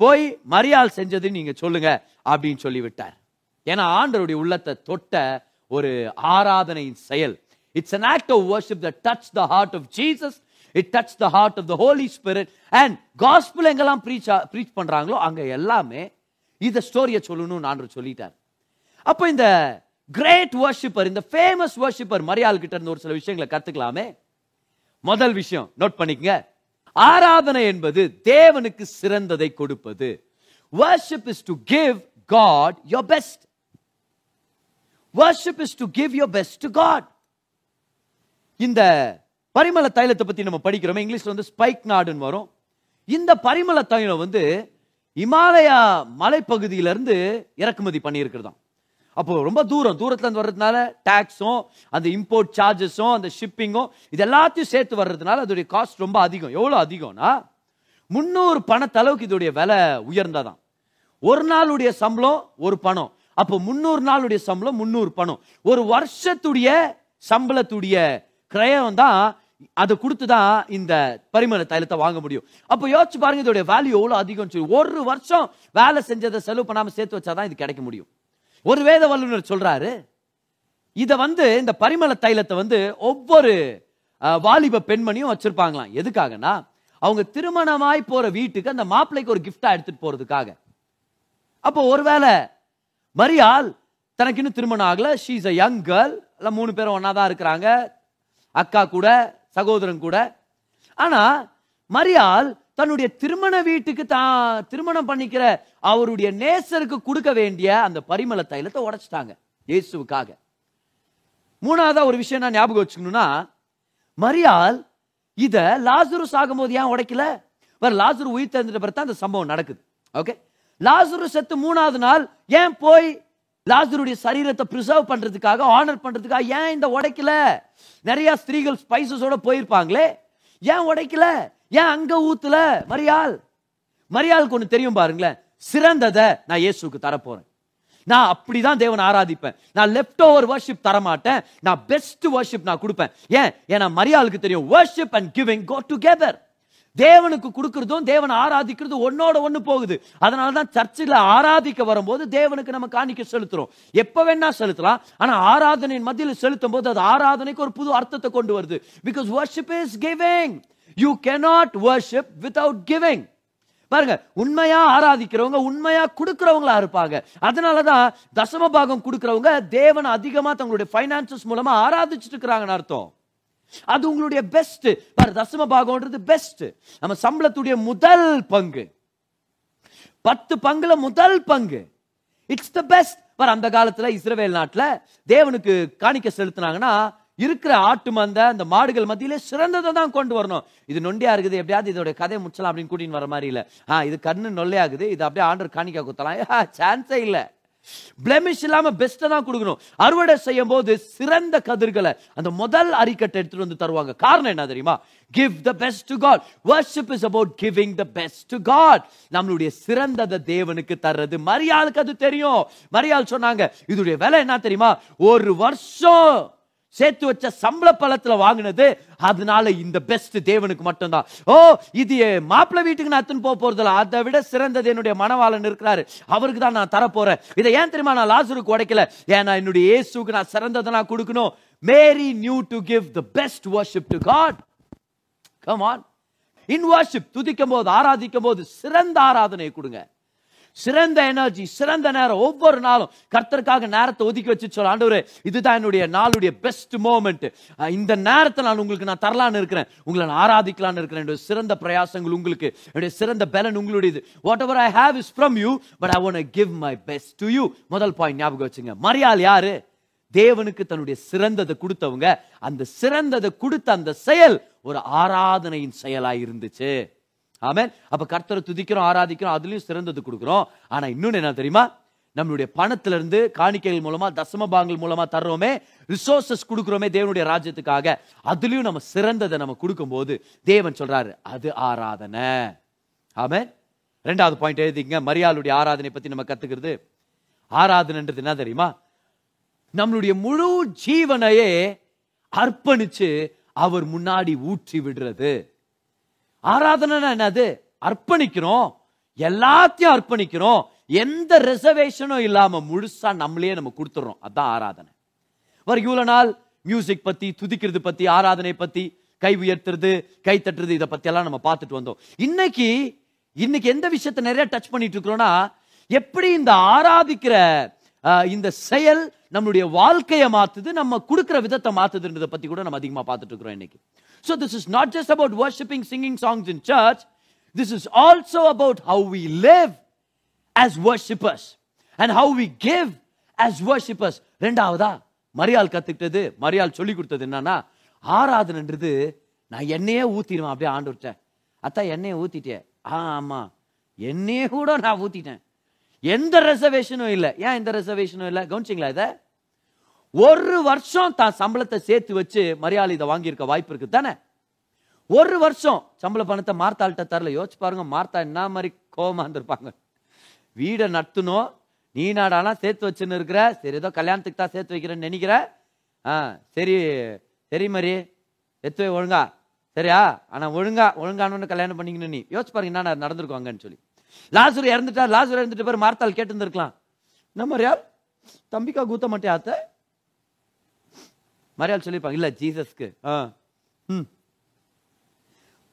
போய் மரியாள் செஞ்சது நீங்க சொல்லுங்க அப்படின்னு சொல்லிவிட்டார். ஏன்னா ஆண்டருடைய உள்ளத்தை தொட்ட ஒரு ஆராதனையின் செயல். It's an act of worship the touch the heart of Jesus it touch the heart of the Holy Spirit and gospel எங்கெல்லாம் ப்ரீச் ப்ரீச் பண்றாங்களோ அங்க எல்லாமே இந்த ஸ்டோரியை சொல்லணும்னு ஆண்டவர் சொல்லிட்டார். அப்போ இந்த கிரேட் வர்ஷிப்பர் இந்த ஃபேமஸ் வர்ஷிப்பர் மரியாள் கிட்ட இருந்து ஒரு சில விஷயங்களை கத்துக்கலாமே. முதல் விஷயம் நோட் பண்ணிக்கங்க. ஆராதனை என்பது தேவனுக்கு சிறந்ததை கொடுப்பது. Worship is to give God your best worship is to give your best to God இந்த பரிமள தைலத்தை பத்தி நம்ம படிக்கிறோம் இங்கிலீஷ்ல வந்து ஸ்பைக் நாடுன்னு வரும். இந்த பரிமள தைலம் வந்து இமாலயா மலைப்பகுதியிலிருந்து இறக்குமதி பண்ணியிருக்கிறதாம். அப்போ ரொம்ப தூரம் தூரத்துலேருந்து வர்றதுனால டேக்ஸும் அந்த இம்போர்ட் சார்ஜஸும் அந்த ஷிப்பிங்கும் இது எல்லாத்தையும் சேர்த்து வர்றதுனால அதோடைய காஸ்ட் ரொம்ப அதிகம். எவ்வளோ அதிகம்னா முந்நூறு பணத்தளவுக்கு இதோடைய விலை உயர்ந்ததான் ஒரு நாளுடைய சம்பளம் ஒரு பணம். அப்போ முந்நூறு நாளுடைய சம்பளம் முந்நூறு பணம். ஒரு வருஷத்துடைய சம்பளத்துடைய கிரயம் தான் அதை கொடுத்து தான் இந்த பரிமள தைலத்தை வாங்க முடியும். அப்போ யோசிச்சு பாருங்க இதோடைய வேல்யூ எவ்வளோ அதிகம்னு சொல்லி ஒரு வருஷம் வேலை செஞ்சதை செலவு பண்ணாமல் சேர்த்து வச்சாதான் இது கிடைக்க முடியும். ஒரு வேத வல்லுநர் சொல்றாரு இதை வந்து இந்த பரிமள தைலத்தை வந்து ஒவ்வொரு வாலிப பெண்மணியும் வச்சிருப்பாங்களாம். எதுக்காகனா அவங்க திருமணமாய் போற வீட்டுக்கு அந்த மாப்பிள்ளைக்கு ஒரு கிஃப்டா எடுத்துட்டு போறதுக்காக. அப்போ ஒருவேளை மரியாள் தனக்கு இன்னும் திருமணம் ஆகல ஷீஸ் அ யங் கேர்ள் எல்லாம் மூணு பேரும் ஒன்னா தான் இருக்கிறாங்க அக்கா கூட சகோதரன் கூட. ஆனா மரியாள் தன்னுடைய திருமண வீட்டுக்கு தான் திருமணம் பண்ணிக்கிற அவருடைய நேசருக்கு கொடுக்க வேண்டிய அந்த பரிமள தைலத்தை உடைச்சிட்டாங்க இயேசுவுக்காக. மூணாவதா ஒரு விஷயம் நான் ஞாபகம் வச்சுக்கணும்னா மரியாள் இத லாசுரஸ் ஆகும்போது ஏன் உடைக்கல? வேற லாசரு உயிர் தெரிஞ்சிட்ட பிறகு தான் அந்த சம்பவம் நடக்குது. ஓகே? லாசுரு செத்து மூணாவது நாள் ஏன் போய் லாசருடைய சரீரத்தை ப்ரிசர்வ் பண்றதுக்காக ஆனர் பண்றதுக்காக ஏன் இந்த உடைக்கல? நிறைய ஸ்திரீகள் ஸ்பைசஸோட போயிருப்பாங்களே. ஏன் உடைக்கல? ஏன் அங்க ஊத்துல? மரியாள். மரியாளுக்கு ஒண்ணு தெரியும் பாருங்களேன். சிறந்ததை நான் இயேசுக்கு தரப்போறேன். நான் அப்படிதான் தேவனை ஆராதிப்பேன். நான் லெஃப்ட் ஓவர் வர்ஷிப் தர மாட்டேன் நான் பெஸ்ட் வர்ஷிப் நான் கொடுப்பேன். ஏன்? ஏன்னா மரியாளுக்கு தெரியும். Worship and giving go together தேவனுக்கு கொடுக்கறதும் தேவனை ஆராதிக்கிறது ஒன்னோட ஒன்று போகுது. அதனால தான் சர்ச்சில் ஆராதிக்க வரும்போது தேவனுக்கு நம்ம காணிக்க செலுத்துறோம். எப்போ வேணா செலுத்தலாம். ஆனால் ஆராதனையின் மத்தியில் செலுத்தும் போது அது ஆராதனைக்கு ஒரு புது அர்த்தத்தை கொண்டு வருது. Because worship is giving you cannot worship without giving பாருங்க உண்மையா ஆராதிக்கிறவங்க உண்மையா கொடுக்கிறவங்களா இருப்பாங்க. அதனாலதான் தசம பாகம் கொடுக்கிறவங்க தேவனை அதிகமா தங்களுடைய பைனான்சஸ் மூலமா ஆராதிச்சுட்டு இருக்கிறாங்கன்னு அர்த்தம். அது உங்களுடைய பெஸ்ட் பாரு தசம பாகம்ன்றது பெஸ்ட் நம்ம சம்பளத்துடைய முதல் பங்கு. பத்து பங்குல முதல் பங்கு. இட்ஸ் த பெஸ்ட் பார் அந்த காலத்துல இஸ்ரவேல் நாட்டுல தேவனுக்கு காணிக்க செலுத்துனாங்கன்னா இருக்கிற ஆட்டு மந்த அந்த மாடுகள் மத்தியிலே சிறந்ததை தான் கொண்டு வரணும். இது நொண்டியா இருக்குது எப்படியாவது இதோட கதை முடிச்சலாம் அப்படின்னு கூட்டின்னு வர மாதிரி இல்லை. ஆ இது கண்ணு நொல்லையாகுது இது அப்படியே ஆண்டர் காணிக்கா குத்தலாம். சான்ஸே இல்லை. பிளமிஷ் இல்லாம பெஸ்ட்டை தான் கொடுக்கணும். அறுவடை செய்யும் போது சிறந்த கதிர்களை அந்த முதல் அறிக்கட்டை எடுத்துட்டு வந்து தருவாங்க. காரணம் என்ன தெரியுமா? Give the best to God worship is about giving the best to God நம்மளுடைய சிறந்ததை தேவனுக்கு தர்றது. மரியாளுக்கு அது தெரியும். மரியாள் சொன்னாங்க இதோடைய விலை என்ன தெரியுமா? ஒரு வருஷம். சேர்த்து வச்ச சம்பள பழத்துல வாங்கினது அதனால இந்த பெஸ்ட் தேவனுக்கு மட்டும்தான். ஓ இது மாப்பிள்ளை வீட்டுக்கு நான் எத்துன்னு போக போறதில்ல. அதை விட சிறந்தது என்னுடைய மனவாளன் இருக்கிறாரு. அவருக்கு தான் நான் தரப்போறேன். இதை ஏன் தெரியுமா நான் லாசருக்கு உடைக்கல? ஏன்னா என்னுடைய இயேசுக்கு நான் சிறந்ததை நான் கொடுக்கணும். Mary knew to give the best worship to God come on in worship துதிக்கும் போது ஆராதிக்கும் போது சிறந்த ஆராதனை கொடுங்க. சிறந்த எனர்ஜி சிறந்த நேரம். ஒவ்வொரு நாளும் கர்த்தருக்காக நேரத்தை ஒதுக்கி வச்சு சொல்ல ஆண்டவர் இதுதான் என்னுடைய நாளுடைய பெஸ்ட் மூமெண்ட் இந்த நேரத்தை நான் உங்களுக்கு நான் தரலான்னு இருக்கிறேன். உங்களை நான் ஆராதிக்கலான்னு இருக்கிறேன். என்னுடைய சிறந்த பிரயாசங்கள் உங்களுக்கு என்னுடைய சிறந்த பலன் உங்களுடையது. Whatever I have is from you but I want give my best to you முதல் பாயிண்ட் ஞாபகம் வச்சுங்க. மரியாள் யாரு? தேவனுக்கு தன்னுடைய சிறந்ததை கொடுத்தவங்க. அந்த சிறந்ததை கொடுத்த அந்த செயல் ஒரு ஆராதனையின் செயலா இருந்துச்சு. ஆமேன். அப்ப கர்த்தரை துதிக்கிறோம் ஆராதிக்கிறோம் அதுலயும் சிறந்தது கொடுக்குறோம். ஆனா இன்னொன்னு என்ன தெரியுமா? நம்மளுடைய பணத்துல இருந்து காணிக்கைகள் மூலமா தசம பாங்கள் மூலமா தர்றோமே ரிசோர்சஸ் கொடுக்குறோமே தேவனுடைய ராஜ்யத்துக்காக. அதுலயும் நம்ம சிறந்ததை நம்ம கொடுக்கும் போது தேவன் சொல்றாரு அது ஆராதனை. ஆமே ரெண்டாவது பாயிண்ட் எழுதிங்க மரியாளுடைய ஆராதனை பத்தி நம்ம கத்துக்கிறது. ஆராதனைன்றது என்ன தெரியுமா? நம்மளுடைய முழு ஜீவனையே அர்ப்பணிச்சு அவர் முன்னாடி ஊற்றி விடுறது. ஆராதனை என்னது? அர்ப்பணிக்கிறோம். எல்லாத்தையும் அர்ப்பணிக்கிறோம். எந்த ரிசர்வேஷனும் இல்லாம முழுசா நம்மளே நம்ம கொடுத்துறோம். அதான் ஆராதனை. வர இவ்வளவு நாள் மியூசிக் பத்தி துதிக்கிறது பத்தி ஆராதனை பத்தி கை உயர்த்துறது கை தட்டுறது இதை பத்தி எல்லாம் நம்ம பார்த்துட்டு வந்தோம். இன்னைக்கு இன்னைக்கு எந்த விஷயத்தை நிறைய டச் பண்ணிட்டு இருக்கிறோம்னா எப்படி இந்த ஆராதிக்கிற இந்த செயல் நம்மளுடைய வாழ்க்கையை மாத்துது நம்ம கொடுக்கிற விதத்தை மாத்துதுன்றதை பத்தி கூட நம்ம அதிகமா பார்த்துட்டு இருக்கிறோம் இன்னைக்கு. So this is not just about worshiping singing songs in church. This is also about how we live as worshippers and how we give as worshippers. ரெண்டாவதா மரியாள் கத்துக்கிட்டது. மரியாள் சொல்லி கொடுத்தது என்னன்னா ஆராதனைன்றது நான் எண்ணெயே ஊத்திடுவேன். அப்படியே ஆண்டு அத்தா எண்ணெயை ஊத்திட்டேன் ஆ ஆமா. எண்ணெயே கூட நான் ஊத்திட்டேன். எந்த ரெசர்வேஷனும் இல்லை. ஏன் எந்த ரெசர்வேஷனும் இல்லை? கவனிச்சிங்களா இதை? ஒரு வருஷம் தான் சம்பளத்தை சேர்த்து வச்சு மரியாதை இதை வாங்கியிருக்க வாய்ப்பு இருக்கு தானே? ஒரு வருஷம் சம்பள பணத்தை மார்த்தாள்கிட்ட தரல. யோசிச்சு பாருங்க மார்த்தா என்ன மாதிரி கோவமா இருந்திருப்பாங்க. வீடை நடத்தணும் நீ நாடானா சேர்த்து வச்சுன்னு இருக்கிற சரி ஏதோ கல்யாணத்துக்கு தான் சேர்த்து வைக்கிறேன்னு நினைக்கிற. ஆ சரி சரி மாதிரி எத்து ஒழுங்கா. சரியா? ஆனா ஒழுங்கா ஒழுங்கானு கல்யாணம் பண்ணிக்கணும் நீ. யோசிச்சு பாருங்க என்ன நடந்திருக்குவாங்கன்னு சொல்லி. லாசுரு இறந்துட்டா லாசுரு இறந்துட்டு பேர் மார்த்தாள் கேட்டு இருந்திருக்கலாம் என்ன தம்பிக்கா கூத்த மாட்டே ஆத்த மரியாள் சொல்லியிருப்பாங்க. இல்ல ஜீசஸ்க்கு. ஆ. ம்.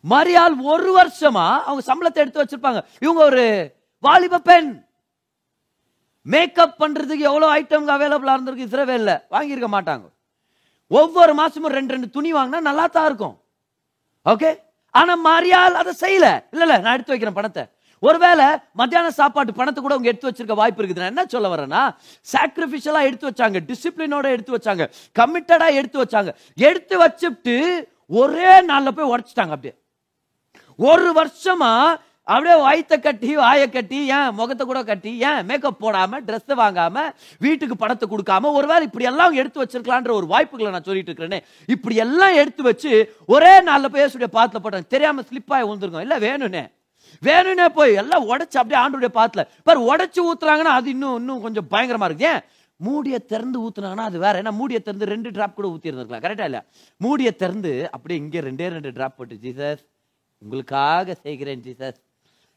மரியாள் ஒரு வருஷமா அவங்க சம்பளத்தை எடுத்து வச்சிருப்பாங்க. இவங்க ஒரு வாலிப பெண். மேக்கப் பண்றதுக்கு எவ்வளவு ஐட்டம் அவைலபிளா இருந்திருக்கு? இஸ்ரவேல்ல. வாங்கியிருக்க மாட்டாங்க. ஒவ்வொரு மாசமும் ரெண்டு ரெண்டு துணி வாங்கினா நல்லா தான் இருக்கும். ஓகே ஆனா மரியாள் அதை செய்யல. இல்ல இல்ல நான் எடுத்து வைக்கிறேன் பணத்தை. ஒருவேளை மத்தியான சாப்பாட்டு பணத்தை கூட அவங்க எடுத்து வச்சிருக்க வாய்ப்பு இருக்குது. நான் என்ன சொல்ல வரேன்னா சாக்ரிபிஷியலா எடுத்து வச்சாங்க டிசிப்ளினோட எடுத்து வச்சாங்க கமிட்டடா எடுத்து வச்சாங்க. எடுத்து வச்சுட்டு ஒரே நாள்ல போய் உடச்சிட்டாங்க அப்படியே. ஒரு வருஷமா அப்படியே வயித்த கட்டி வாயை கட்டி ஏன் முகத்தை கூட கட்டி ஏன் மேக்கப் போடாம ட்ரெஸ் வாங்காம வீட்டுக்கு பணத்தை கொடுக்காம ஒருவேளை இப்படி எல்லாம் எடுத்து வச்சிருக்கலான்ற ஒரு வாய்ப்புகளை நான் சொல்லிட்டு இருக்கிறேனே. இப்படி எல்லாம் எடுத்து வச்சு ஒரே நாள்ல போய் இயேசுடைய பாத்துல போட்டாங்க. தெரியாம ஸ்லிப் ஆகி விழுந்துருக்கோம். இல்ல வேணும்னே. வேணும்னே போய் எல்லாம் உடைச்சு அப்படியே ஆண்டுடைய பாத்துல. பாரு உடைச்சு ஊத்துறாங்கன்னா அது இன்னும் இன்னும் கொஞ்சம் பயங்கரமா இருக்கு. ஏன்? மூடியை திறந்து ஊத்துனாங்கன்னா அது வேற. ஏன்னா மூடியை திறந்து ரெண்டு டிராப் கூட ஊத்திருந்திருக்கலாம். கரெக்டா இல்ல? மூடியை திறந்து அப்படியே இங்கே ரெண்டே ரெண்டு டிராப் போட்டு ஜீசஸ் உங்களுக்காக செய்கிறேன் ஜீசஸ்.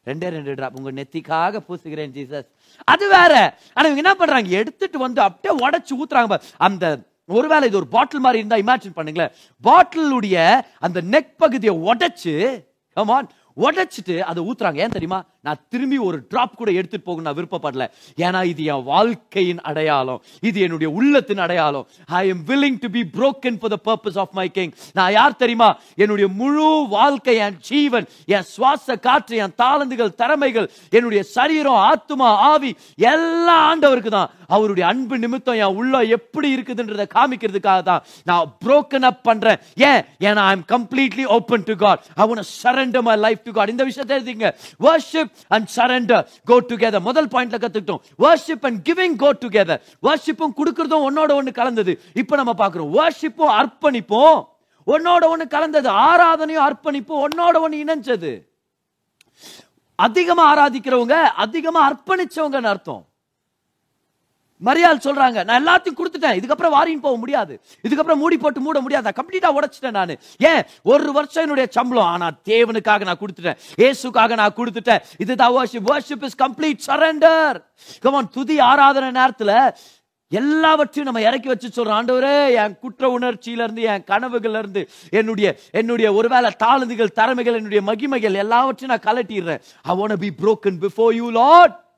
ரெண்டே ரெண்டு டிராப் உங்க நெத்திக்காக பூசுகிறேன் ஜீசஸ். அது வேற. ஆனா இவங்க என்ன பண்றாங்க? எடுத்துட்டு வந்து அப்படியே உடைச்சு ஊத்துறாங்க அந்த ஒருவேளை இது ஒரு பாட்டில் மாதிரி இருந்தா இமேஜின் பண்ணுங்களேன். பாட்டிலுடைய அந்த நெக் பகுதியை உடைச்சு கமான் உடைச்சிட்டு அதை ஊத்துறாங்க. ஏன் தெரியுமா? நான் திரும்பி ஒரு டிராப் கூட எடுத்துட்டு போக நான் விருப்பப்படல. ஏன்னா இது என் வாழ்க்கையின் அடையாளம். இது என்னுடைய உள்ளத்தின் அடையாளம். I am willing to be broken for the purpose of my king நான் யார் தெரியுமா? என்னுடைய முழு வாழ்க்கை என் ஜீவன் என் சுவாச காற்று என் தாளந்துகள் திறமைகள் என்னுடைய சரீரம் ஆத்துமா ஆவி எல்லாம் ஆண்டவருக்கு தான். அவருடைய அன்பு நிமித்தம் என் உள்ள எப்படி இருக்குதுன்றதை காமிக்கிறதுக்காக தான் நான் புரோக்கன் அப் பண்றேன். ஏன்? ஏன்னா I am completely open to God I want surrender my life to God இந்த விஷயத்தை எழுதிங்க worship and surrender go together முதல் பாயிண்ட்ல கத்துக்கிட்டோம். Worship and giving go together வர்ஷிப்பும் கொடுக்கறதும் ஒன்னோட ஒண்ணு கலந்தது. இப்போ நம்ம பார்க்குறோம். வர்ஷிப்பும் அர்ப்பணிப்போம். ஒன்னோட ஒண்ணு கலந்தது. ஆராதனையும் அர்ப்பணிப்பும் ஒன்னோட ஒண்ணு இணைஞ்சது. அதிகமா ஆராதிக்கிறவங்க அதிகமா அர்ப்பணிச்சவங்கன்னு அர்த்தம். மரியாள் சொல்றாங்க. நான் எல்லாத்தையும் கொடுத்துட்டேன். இதுக்கப்புறம் வாரின்னு போக முடியாது. இதுக்கப்புறம் மூடி போட்டு மூட முடியாது. கம்ப்ளீட்டா உடைச்சிட்டேன் நான். ஏன்? ஒரு வருஷம் என்னுடைய சம்பளம். ஆனா தேவனுக்காக நான் கொடுத்துட்டேன். ஏசுக்காக நான் கொடுத்துட்டேன். இதுதான் worship worship is complete surrender come on துதி ஆராதனை நேரத்துல எல்லாவற்றையும் நம்ம இறக்கி வச்சு சொல்றோம். ஆண்டவரே என் குற்ற உணர்ச்சியில இருந்து என் கனவுகள்ல இருந்து என்னுடைய என்னுடைய ஒருவேளை தாழ்ந்துகள் திறமைகள் என்னுடைய மகிமைகள் எல்லாவற்றையும் நான் கலட்டிடுறேன் I want be broken before you Lord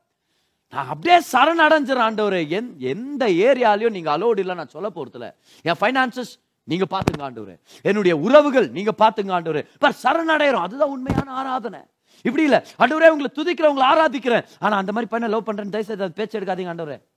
நான் அப்படியே சரணடைஞ்சிடறேன் ஆண்டவரே. எந் எந்த ஏரியாலையும் நீங்க அலோடு இல்லை நான் சொல்ல போறதுல என் ஃபைனான்சஸ் நீங்க பாத்துங்க ஆண்டவரே. என்னுடைய உறவுகள் நீங்க பாத்துங்க ஆண்டவரே. பர் சரணடைகிறோம். அதுதான் உண்மையான ஆராதனை. இப்படி இல்ல. ஆண்டவரே உங்களை துதிக்கிறேன் உங்களை ஆராதிக்கிறேன். ஆனா அந்த மாதிரி பண்ண லவ் பண்றேன் தயவுசெய்து பேச்சு எடுக்காதீங்க ஆண்டவரே.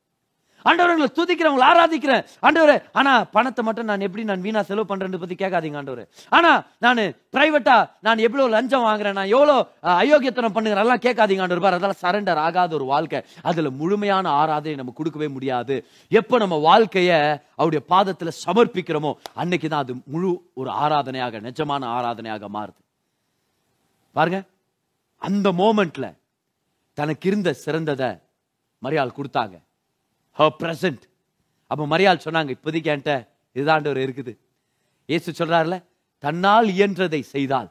ஆண்டவர்களை துதிக்கிறேன் உங்களை ஆராதிக்கிறேன். ஆண்டவரே ஆனா பணத்தை மட்டும் நான் எப்படி நான் வீணா செலவு பண்றேன்னு பத்தி கேட்காதீங்க ஆண்டவர். ஆனா நான் பிரைவேட்டா நான் எவ்வளவு லஞ்சம் வாங்குறேன் நான் எவ்வளவு அயோக்கியத்தனம் பண்ணுறேன் எல்லாம் கேட்காதீங்க ஆண்டவர். பாரு அதெல்லாம் சரண்டர் ஆகாத ஒரு வாழ்க்கை. அதுல முழுமையான ஆராதனை நம்ம கொடுக்கவே முடியாது. எப்போ நம்ம வாழ்க்கைய அவருடைய பாதத்துல சமர்ப்பிக்கிறோமோ அன்னைக்கு தான் அது முழு ஒரு ஆராதனையாக நிஜமான ஆராதனையாக மாறுது. பாருங்க அந்த மோமெண்ட்ல தனக்கு இருந்த சிறந்ததை மரியாள் கொடுத்தாங்க. Her ப்ரெசன்ட் அப்போ மரியாள் சொன்னாங்க இப்போதைக்கு என்கிட்ட இதுதாண்டவர் இருக்குது. இயேசு சொல்றாருல தன்னால் இயன்றதை செய்தால்.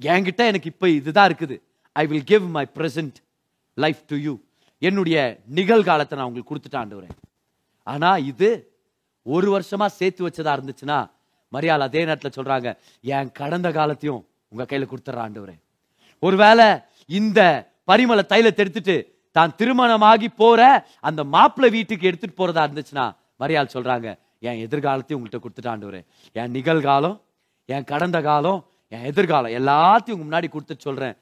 என்கிட்ட எனக்கு இப்போ இதுதான் இருக்குது. I will give my present life to you என்னுடைய நிகழ்காலத்தை நான் உங்களுக்கு கொடுத்துட்டாண்டுறேன் ஆனால் இது ஒரு வருஷமாக சேர்த்து வச்சதா இருந்துச்சுன்னா மரியாள் அதே நேரத்தில் சொல்கிறாங்க என் கடந்த காலத்தையும் உங்கள் கையில் கொடுத்துட்றாண்டுறேன் ஒருவேளை இந்த பரிமள தைலத்தை எடுத்துட்டு தான் திருமணமாகி போற அந்த மாப்பிள்ளை வீட்டுக்கு எடுத்துட்டு போறதா இருந்துச்சுன்னா மரியாள் சொல்றாங்க என் எதிர்காலத்தையும் உங்கள்கிட்ட கொடுத்துட்டு என் நிகழ்காலம் என் கடந்த காலம் என் எதிர்காலம் எல்லாத்தையும் உங்க முன்னாடி கொடுத்துட்டு சொல்றேன்.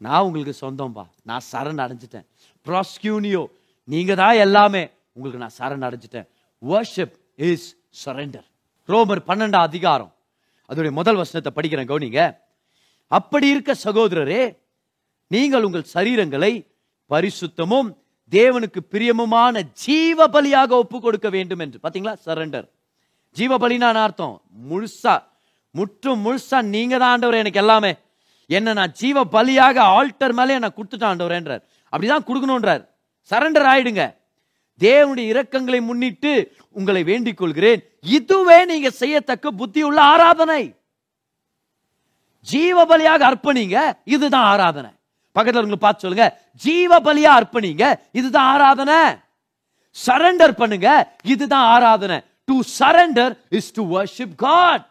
நான் உங்களுக்கு சொந்தம்பா. நான் சரண் அடைஞ்சிட்டேன். ப்ராஸ்கியூனியோ நீங்க தான் எல்லாமே. உங்களுக்கு நான் சரண் அடைஞ்சிட்டேன். Worship இஸ் சரண்டர் ரோமர் பன்னெண்டாம் அதிகாரம். அதோடைய முதல் வசனத்தை படிக்கிறேன் கவுனிங்க. அப்படி இருக்க சகோதரரே நீங்கள் உங்கள் சரீரங்களை பரிசுத்தமும் தேவனுக்கு பிரியமுமான ஜீவ பலியாக ஒப்பு கொடுக்க வேண்டும் என்று பாத்தீங்களா? சரண்டர் ஜீவ பலினா அர்த்தம்? முழுசா. முற்றும் முழுசா நீங்க தான் ஆண்டவர் எனக்கு எல்லாமே. என்ன நான் ஜீவ பலியாக ஆல்டர் மேலே நான் கொடுத்துட்டான் ஆண்டவரேன்றார். அப்படிதான் கொடுக்கணும்ன்றார். சரண்டர் ஆயிடுங்க. தேவனுடைய இரக்கங்களை முன்னிட்டு உங்களை வேண்டிக் கொள்கிறேன். இதுவே நீங்க செய்யத்தக்க புத்தியுள்ள ஆராதனை. ஜீவ பலியாக அர்ப்பணிங்க. இதுதான் ஆராதனை. பக்கத்தில் உங்களுக்கு பார்த்து சொல்லுங்க. ஜீவ பலியா அர்ப்பணிங்க. இதுதான் ஆராதனை. சரண்டர் பண்ணுங்க. இதுதான் ஆராதனை. To surrender is to worship God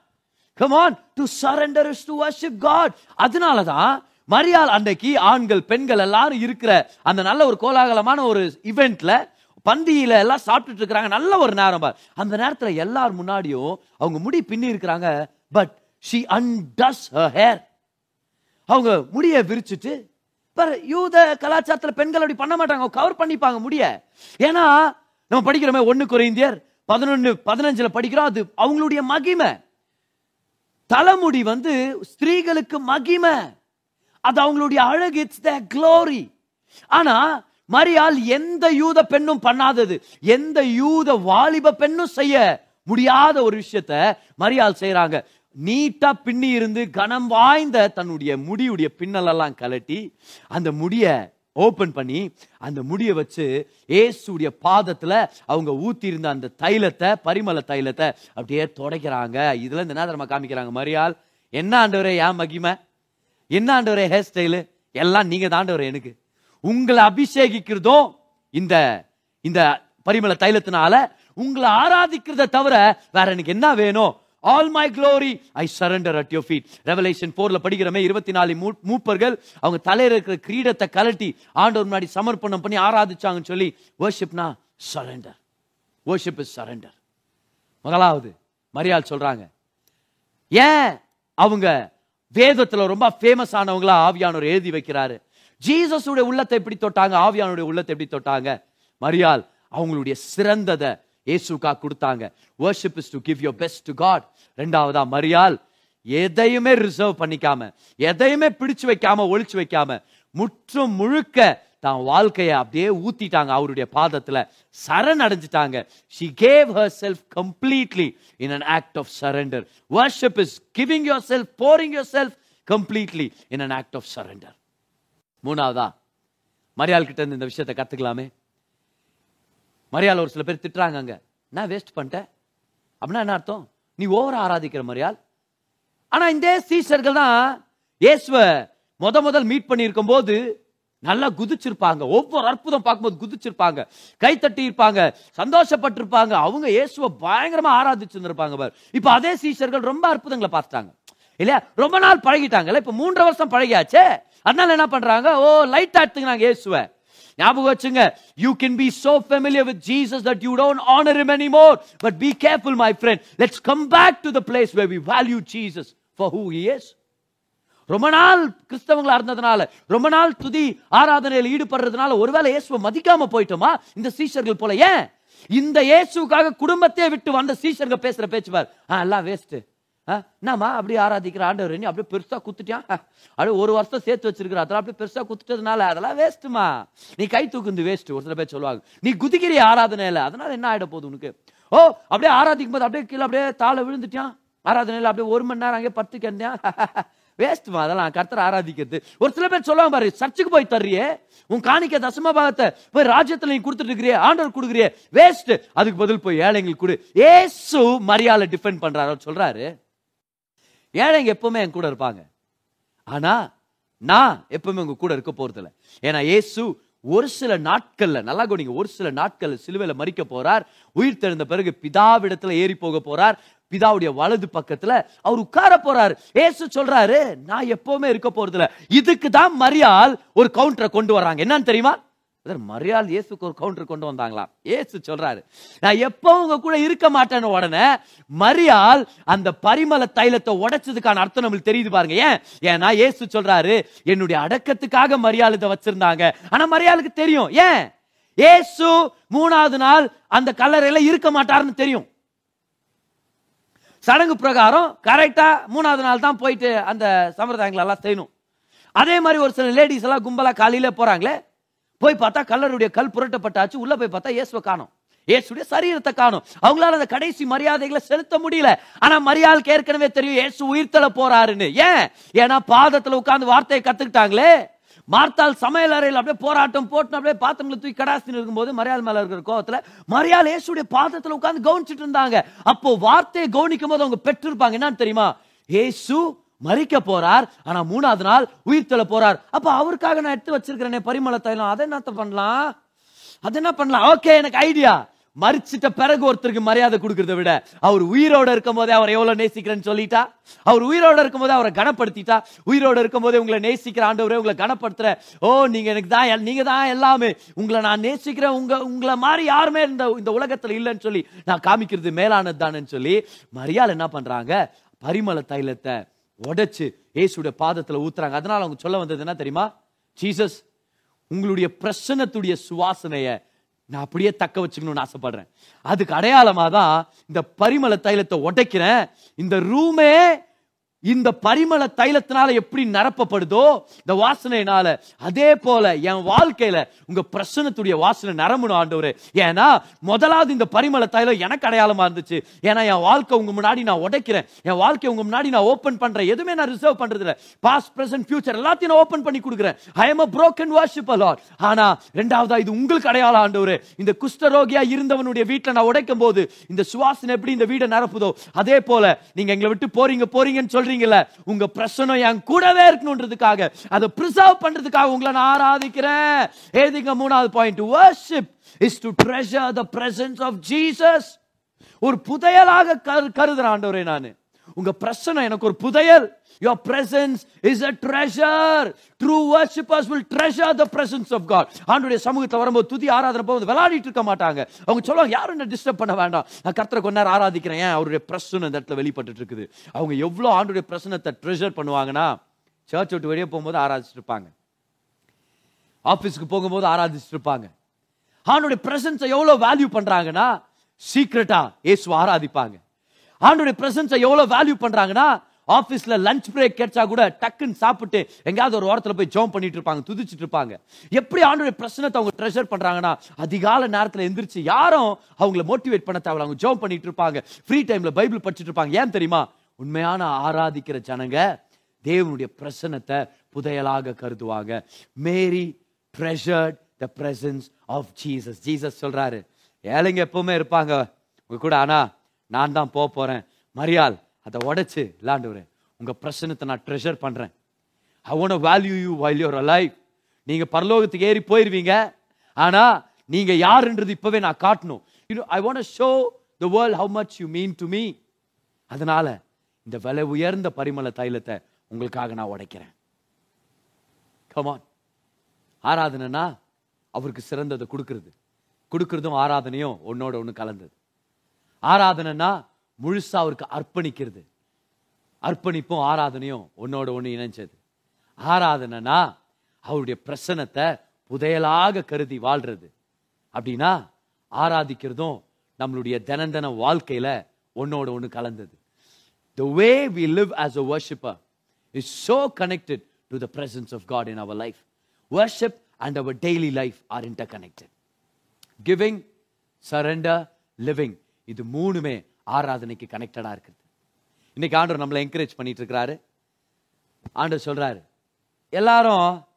come on to surrender is to worship God அதனால தான் மரியாள் அன்னைக்கு ஆண்கள் பெண்கள் எல்லாரும் இருக்கிற அந்த நல்ல ஒரு கோலாகலமான ஒரு இவெண்ட்ல பந்தியில எல்லாம் சாப்பிட்டுட்டு இருக்கிறாங்க. நல்ல ஒரு நேரம் பார். அந்த நேரத்தில் எல்லார் முன்னாடியும் அவங்க முடி பின்னி இருக்கிறாங்க. பட் ஷி அன்டஸ் ஹேர் அவங்க முடியை விரிச்சிட்டு யூத கலாச்சாரத்தில் பெண்கள் அப்படி பண்ண மாட்டாங்க. கவர் பண்ணிப்பாங்க முடிய. ஏன்னா நம்ம படிக்கிறோமே ஒன்று குறைந்தியர் பதினொன்று பதினஞ்சில் படிக்கிறோம். அது அவங்களுடைய மகிமை. தலைமுடி வந்து ஸ்திரீகளுக்கு மகிமை. அது அவங்களுடைய அழகு. இட்ஸ் த க்ளோரி ஆனா மரியால் எந்த யூத பெண்ணும் பண்ணாதது. எந்த யூத வாலிப பெண்ணும் செய்ய முடியாத ஒரு விஷயத்த மரியால் செய்கிறாங்க நீட்டா பின்னி இருந்து கனம் வாய்ந்த தன்னுடைய முடியுடைய பின்னலெல்லாம் கலட்டி அந்த முடிய ஓபன் பண்ணி அந்த முடியை வச்சு ஏசுடைய பாதத்துல அவங்க ஊத்தி இருந்த அந்த தைலத்தை பரிமள தைலத்தை அப்படியே துடைக்கிறாங்க. இதுல இந்த என்ன நம்ம காமிக்கிறாங்க மரியாள் என்ன ஆண்டவரே ஏன் மகிமை? என்ன ஆண்டவரே ஹேர் ஸ்டைலு எல்லாம் நீங்க தாண்டவர் எனக்கு. உங்களை அபிஷேகிக்கிறதும் இந்த இந்த பரிமள தைலத்தினால உங்களை ஆராதிக்கிறத தவிர வேற எனக்கு என்ன வேணும்? All my glory I surrender at your feet revelation போர்ல படிக்கிறமே இருபத்தி நாலு மூப்பர்கள் அவங்க தலையில் இருக்கிற கிரீடத்தை கலட்டி ஆண்டவர் முன்னாடி சமர்ப்பணம் பண்ணி ஆராதிச்சாங்கன்னு சொல்லி வர்ஷிப்னா சரண்டர் வர்ஷிப் இஸ் சரண்டர் முதலாவது மரியாள் சொல்றாங்க. ஏன் அவங்க வேதத்துல ரொம்ப ஃபேமஸ் ஆனவங்களா ஆவியானவர் எழுதி வைக்கிறாரு? ஜீசஸுடைய உள்ளத்தை எப்படி தொட்டாங்க? ஆவியானுடைய உள்ளத்தை எப்படி தொட்டாங்க? மரியாள் அவங்களுடைய சிறந்ததை இயேசுக்கா கொடுத்தாங்க worship is to give your best to God ரெண்டாவதா மரியால் எதையுமே ரிசர்வ் பண்ணிக்காம எதையுமே பிடிச்சு வைக்காம ஒழிச்சு வைக்காம முற்றும் முழுக்க தான் வாழ்க்கையை அப்படியே ஊத்திட்டாங்க அவருடைய பாதத்துல சரண் அடைஞ்சிட்டாங்க she gave herself completely in an act of surrender worship is giving yourself pouring yourself completely in an act of surrender மூணாவதா மரியாள் கிட்ட இந்த விஷயத்தை கத்துக்கலாமே மரியாள் ஒரு சில பேர் திட்டுறாங்க அங்கே. நான் வேஸ்ட் பண்ணிட்டேன். அப்படின்னா என்ன அர்த்தம்? நீ ஓவர ஆராதிக்கிற மரியாள் ஆனால் இந்த சீசர்கள் தான் இயேசுவ முத முதல் மீட் பண்ணியிருக்கும் போது நல்லா குதிச்சிருப்பாங்க. ஒவ்வொரு அற்புதம் பார்க்கும்போது குதிச்சிருப்பாங்க. கை தட்டி இருப்பாங்க. சந்தோஷப்பட்டிருப்பாங்க. அவங்க இயேசுவை பயங்கரமாக ஆராதிச்சிருந்திருப்பாங்க பாரு. இப்போ அதே சீசர்கள் ரொம்ப அற்புதங்களை பார்த்துட்டாங்க. இல்லையா? ரொம்ப நாள் பழகிட்டாங்கல்ல? இப்போ மூன்றரை வருஷம் பழகியாச்சே? அதனால என்ன பண்ணுறாங்க ஓ லைட் எடுத்துக்கிறாங்க இயேசுவை. ஞாபகம் வச்சுங்க. You can be so familiar with Jesus that you don't honour him anymore. But be careful my friend let's come back to the place way we value Jesus for who he ரொம்ப நாள் கிறிஸ்தவங்களா இருந்ததுனால ரொம்ப நாள் துதி ஆராதனையில் ஈடுபடுறதுனால ஒருவேளை இயேசுவை மதிக்காம போயிட்டோமா? இந்த சீஷர்கள் போல ஏன்? இந்த இயேசுக்காக குடும்பத்தை விட்டு வந்த சீஷர்கள் பேசுற பேச்சு பார். எல்லாம் வேஸ்ட்டு என்னம்மா அப்படியே ஆராதிக்கிற ஆண்டவர் நீ அப்படியே பெருசா குத்துட்டியா? அப்படியே ஒரு வருஷம் சேர்த்து வச்சிருக்கிற அதெல்லாம் அப்படியே பெருசா குத்துட்டதுனால அதெல்லாம் வேஸ்ட்டுமா நீ கை தூக்குந்து வேஸ்ட் ஒரு சில பேர் சொல்லுவாங்க. நீ குதிக்கிறிய ஆராதனையில? அதனால என்ன ஆயிட போகுது உனக்கு? ஓ அப்படியே ஆராதிக்கும் போது அப்படியே கீழே அப்படியே தாழ விழுந்துட்டியான் ஆராதனையில் அப்படியே ஒரு மணி நேரம் அங்கே படுத்து கிடந்தியா? வேஸ்ட்மா அதெல்லாம் கர்த்தர் ஆராதிக்கிறது. ஒரு சில பேர் சொல்லுவாங்க பாரு சர்ச்சுக்கு போய் தர்றியே உன் காணிக்க தசம பாகத்தை போய் ராஜ்யத்தில் நீ கொடுத்துட்டு இருக்கிறிய ஆண்டவர் கொடுக்குறியே வேஸ்ட் அதுக்கு பதில் போய் ஏழைங்களுக்கு கொடு. ஏசு மரியாதை டிஃபெண்ட் பண்றாரு அவர் சொல்றாரு. ஏழைங்க எப்பவுமே என் கூட இருப்பாங்க. ஆனா நான் எப்பவுமே உங்க கூட இருக்க போறதில்ல. ஏன்னா இயேசு ஒரு சில நாட்கள்ல நல்லா கவனிங்க ஒரு சில நாட்கள்ல சிலுவையில மறிக்க போறார். உயிர் தெழுந்த பிறகு பிதாவிடத்துல ஏறி போக போறார். பிதாவுடைய வலது பக்கத்துல அவர் உட்கார போறாரு. ஏசு சொல்றாரு நான் எப்பவுமே இருக்க போறதில்ல. இதுக்கு தான் மரியால் ஒரு கவுண்டரை கொண்டு வர்றாங்க. என்னன்னு தெரியுமா? மரியாதை மரியாள் இயேசுக்கு ஒரு கவுண்டர் கொண்டு வந்தாங்களாம். ஏசு சொல்றாரு நான் எப்போ உங்க கூட இருக்க மாட்டேன்னு உடனே மரியாள் அந்த பரிமள தைலத்தை உடைச்சதுக்கான அர்த்தம் நம்மளுக்கு தெரியுது பாருங்க. ஏன்? ஏன்னா ஏசு சொல்றாரு என்னுடைய அடக்கத்துக்காக மரியாதை இதை வச்சிருந்தாங்க. ஆனா மரியாளுக்கு தெரியும். ஏன்? ஏசு மூணாவது நாள் அந்த கல்லறையில இருக்க மாட்டாருன்னு தெரியும். சடங்கு பிரகாரம் கரெக்டா மூணாவது நாள் தான் போயிட்டு அந்த சம்பிரதாயங்கள் எல்லாம் செய்யணும். அதே மாதிரி ஒரு சில லேடிஸ் எல்லாம் கும்பலா காலையில போறாங்களே போய் பார்த்தா கல்லருடைய கல் புரட்டப்பட்டாச்சு உள்ள போய் பார்த்தா இயேசுவை காணும். இயேசுடைய சரீரத்தை காணும். அவங்களால அந்த கடைசி மரியாதைகளை செலுத்த முடியல. ஆனா மரியாளுக்கு ஏற்கனவே தெரியும் இயேசு உயிர்த்தல போறாருன்னு. ஏன்? ஏன்னா பாதத்துல உட்கார்ந்து வார்த்தையை கத்துக்கிட்டாங்களே. மார்த்தால் சமையல் அறையில் அப்படியே போராட்டம் போட்டு அப்படியே பாத்திரங்களை தூக்கி கடாசின்னு இருக்கும்போது மரியாதை மேல இருக்கிற கோவத்துல மரியாதை இயேசுடைய பாதத்துல உட்கார்ந்து கவனிச்சிட்டு இருந்தாங்க. அப்போ வார்த்தையை கவனிக்கும் போது அவங்க பெற்றிருப்பாங்க. என்னன்னு தெரியுமா? இயேசு மறிக்க போறார். ஆனா மூணாவது நாள் உயிர்த்தல போறார். அப்ப அவருக்காக நான் எடுத்து வச்சிருக்கிறேனே பரிமள தைலம் அதை என்னத்த பண்ணலாம்? அது என்ன பண்ணலாம்? ஓகே எனக்கு ஐடியா. மறிச்சிட்ட பிறகு ஒருத்தருக்கு மரியாதை கொடுக்கறத விட அவர் உயிரோட இருக்கும் போதே அவர் எவ்வளவு நேசிக்கிறேன்னு சொல்லிட்டா? அவர் உயிரோட இருக்கும் போதே அவரை கனப்படுத்திட்டா? உயிரோட இருக்கும் போதே உங்களை நேசிக்கிற ஆண்டவரே உங்களை கனப்படுத்துற. ஓ நீங்க எனக்கு தான் நீங்க தான் எல்லாமே. உங்களை நான் நேசிக்கிறேன் உங்க உங்களை மாதிரி யாருமே இந்த இந்த உலகத்துல இல்லைன்னு சொல்லி நான் காமிக்கிறது மேலானது தானேன்னு சொல்லி மரியாதை என்ன பண்றாங்க? பரிமள தைலத்தை உடைச்சு இயேசுடைய பாதத்தில் ஊத்துறாங்க. அதனால அவங்க சொல்ல வந்தது என்ன தெரியுமா? ஜீசஸ் உங்களுடைய பிரசன்னத்துடைய சுவாசனைய நான் அப்படியே தக்க வச்சுக்கணும்னு ஆசைப்படுறேன். அதுக்கு அடையாளமா தான் இந்த பரிமள தைலத்தை உடைக்கிறேன் இந்த ரூமே இந்த பரிமள தைலத்தினால எப்படி நிரப்பப்படுதோ இந்த வாசனையினால அதே போல என் வாழ்க்கையில உங்க பிரசனத்துடைய வாசனை நிரம்பணும் ஆண்டவர். ஏன்னா முதலாவது இந்த பரிமள தைலம் எனக்கு அடையாளமா இருந்துச்சு. ஏன்னா என் வாழ்க்கை உங்க முன்னாடி நான் உடைக்கிறேன். என் வாழ்க்கை உங்க முன்னாடி நான் ஓபன் பண்றேன். எதுவுமே நான் ரிசர்வ் பண்றது இல்ல பாஸ்ட் பிரசன்ட் ஃபியூச்சர் எல்லாத்தையும் நான் ஓபன் பண்ணி கொடுக்குறேன். I am a broken worship Lord ஆனா ரெண்டாவதா இது உங்களுக்கு அடையாளம் ஆண்டவர். இந்த குஷ்டரோகியா இருந்தவனுடைய வீட்டில் நான் உடைக்கும் போது இந்த சுவாசனை எப்படி இந்த வீடை நிரப்புதோ அதே போல நீங்க எங்களை விட்டு போறீங்க போறீங்கன்னு சொல்றீங்க. சொல்றீங்கல்ல உங்க பிரசனம் என் கூடவே இருக்கணுன்றதுக்காக அதை ப்ரிசர்வ் பண்றதுக்காக உங்களை நான் ஆராதிக்கிறேன். ஏதுங்க மூணாவது point worship is to treasure the presence of Jesus ஒரு புதையலாக கரு- கருதுறேன் ஆண்டவரே நான். உங்க பிரச்சனை எனக்கு ஒரு புதையல். Your presence is a treasure. True worshippers will treasure the presence of god. ஆண்டுடைய சமூகத்தில் வரும்போது துதி ஆராதனை போகும்போது விளையாடிட்டு இருக்க மாட்டாங்க. அவங்க சொல்லுவாங்க யாரும் என்ன டிஸ்டர்ப் பண்ண வேண்டாம். நான் கர்த்தரை கொஞ்ச நேரம் ஆராதிக்கிறேன். ஏன்? அவருடைய பிரசனம் இந்த இடத்துல வெளிப்பட்டு இருக்குது. அவங்க எவ்வளோ ஆண்டுடைய பிரசனத்தை ட்ரெஷர் பண்ணுவாங்கன்னா சர்ச் விட்டு வெளியே போகும்போது ஆராதிச்சுட்டு இருப்பாங்க. ஆஃபீஸ்க்கு போகும்போது ஆராதிச்சுட்டு இருப்பாங்க. ஆண்டுடைய பிரசன்ஸை எவ்வளோ வேல்யூ பண்ணுறாங்கன்னா சீக்ரெட்டாக ஏசு ஆராதிப்பாங்க. ஆண்டுடைய பிரசன்ஸை எவ்வளவு வேல்யூ பண்றாங்கன்னா ஆபீஸ்ல லஞ்ச் பிரேக் கிடைச்சா கூட டக்குன்னு சாப்பிட்டு எங்கேயாவது ஒரு ஓரத்தில் போய் ஜோம் பண்ணிட்டு இருப்பாங்க துதிச்சிட்டு இருப்பாங்க. எப்படி ஆண்டுடைய பிரசனத்தை அவங்க ட்ரெஷர் பண்றாங்கன்னா அதிகால நேரத்தில் எந்திரிச்சு யாரும் அவங்கள மோட்டிவேட் பண்ண தேவையில்ல. அவங்க ஜோம் பண்ணிட்டு இருப்பாங்க. ஃப்ரீ டைம்ல பைபிள் படிச்சிட்டு இருப்பாங்க. ஏன் தெரியுமா? உண்மையான ஆராதிக்கிற ஜனங்க தேவனுடைய பிரசனத்தை புதையலாக கருதுவாங்க. Mary treasured the presence of Jesus Jesus சொல்றாரு. ஏழைங்க எப்பவுமே இருப்பாங்க. உங்க கூட ஆனா நான் தான் போக போகிறேன் மரியாள் அதை உடைச்சு இல்லாண்டுறேன் உங்கள் பிரச்சனத்தை நான் ட்ரெஷர் பண்ணுறேன் I want value you while your life நீங்கள் பரலோகத்துக்கு ஏறி போயிடுவீங்க ஆனால் நீங்கள் யாருன்றது இப்போவே நான் காட்டணும். You I want show the world how much you mean to me அதனால் இந்த விலை உயர்ந்த பரிமள தைலத்தை உங்களுக்காக நான் உடைக்கிறேன். கமான் ஆராதனைனா அவருக்கு சிறந்ததை கொடுக்கறது. கொடுக்கறதும் ஆராதனையும் ஒன்னோட ஒன்று கலந்தது. ஆராதனைனா முழுசா அவருக்கு அர்ப்பணிக்கிறது அர்ப்பணிப்பும் ஆராதனையும் ஒன்னோட ஒன்று இணைஞ்சது ஆராதனைனா அவருடைய பிரசனத்தை புதையலாக கருதி வாழ்றது அப்படின்னா ஆராதிக்கிறதும் நம்மளுடைய தினந்தன வாழ்க்கையில ஒன்னோட ஒன்று கலந்தது the way we live as a worshipper is so connected to the presence of God in our life worship and our daily life are interconnected giving surrender living இது மூணுமே ஆராதனைக்கு கனெக்டடாக இருக்குது. இன்னைக்கு ஆண்டவர் நம்மளை என்கரேஜ் பண்ணிட்டு இருக்கிறாரு ஆண்டவர் சொல்றாரு எல்லாரும்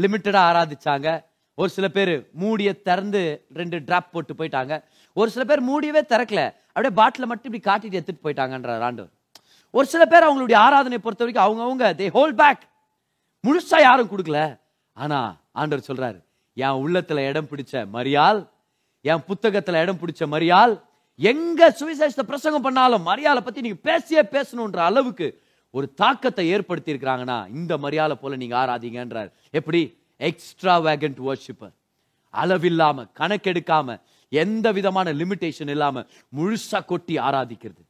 லிமிட்டடாக ஆராதிச்சாங்க. ஒரு சில பேர் மூடிய திறந்து ரெண்டு டிராப் போட்டு போயிட்டாங்க. ஒரு சில பேர் மூடியவே திறக்கல. அப்படியே பாட்டில் மட்டும் இப்படி காட்டிட்டு எடுத்துட்டு போயிட்டாங்கன்றார் ஆண்டவர். ஒரு சில பேர் அவங்களுடைய ஆராதனை பொறுத்த வரைக்கும் அவங்கவுங்க தே ஹோல் பேக் முழுசா யாரும் கொடுக்கல. ஆனா ஆண்டவர் சொல்றாரு என் உள்ளத்துல இடம் பிடிச்ச மரியால் என் புத்தகத்துல இடம் பிடிச்ச மரியால் எங்க சுவிசேஷத்தை பிரசங்கம் பண்ணாலும் மரியாதை பத்தி நீங்க பேசியே பேசணுன்ற அளவுக்கு ஒரு தாக்கத்தை ஏற்படுத்தி இருக்கிறாங்கன்னா இந்த மரியாதை போல நீங்க ஆராதிங்கன்றார் எப்படி? எக்ஸ்ட்ரா வேகன்ட் வர்ஷிப்பர் அளவில்லாம கணக்கெடுக்காம எந்த விதமான லிமிட்டேஷன் இல்லாம முழுசா கொட்டி ஆராதிக்கிறது.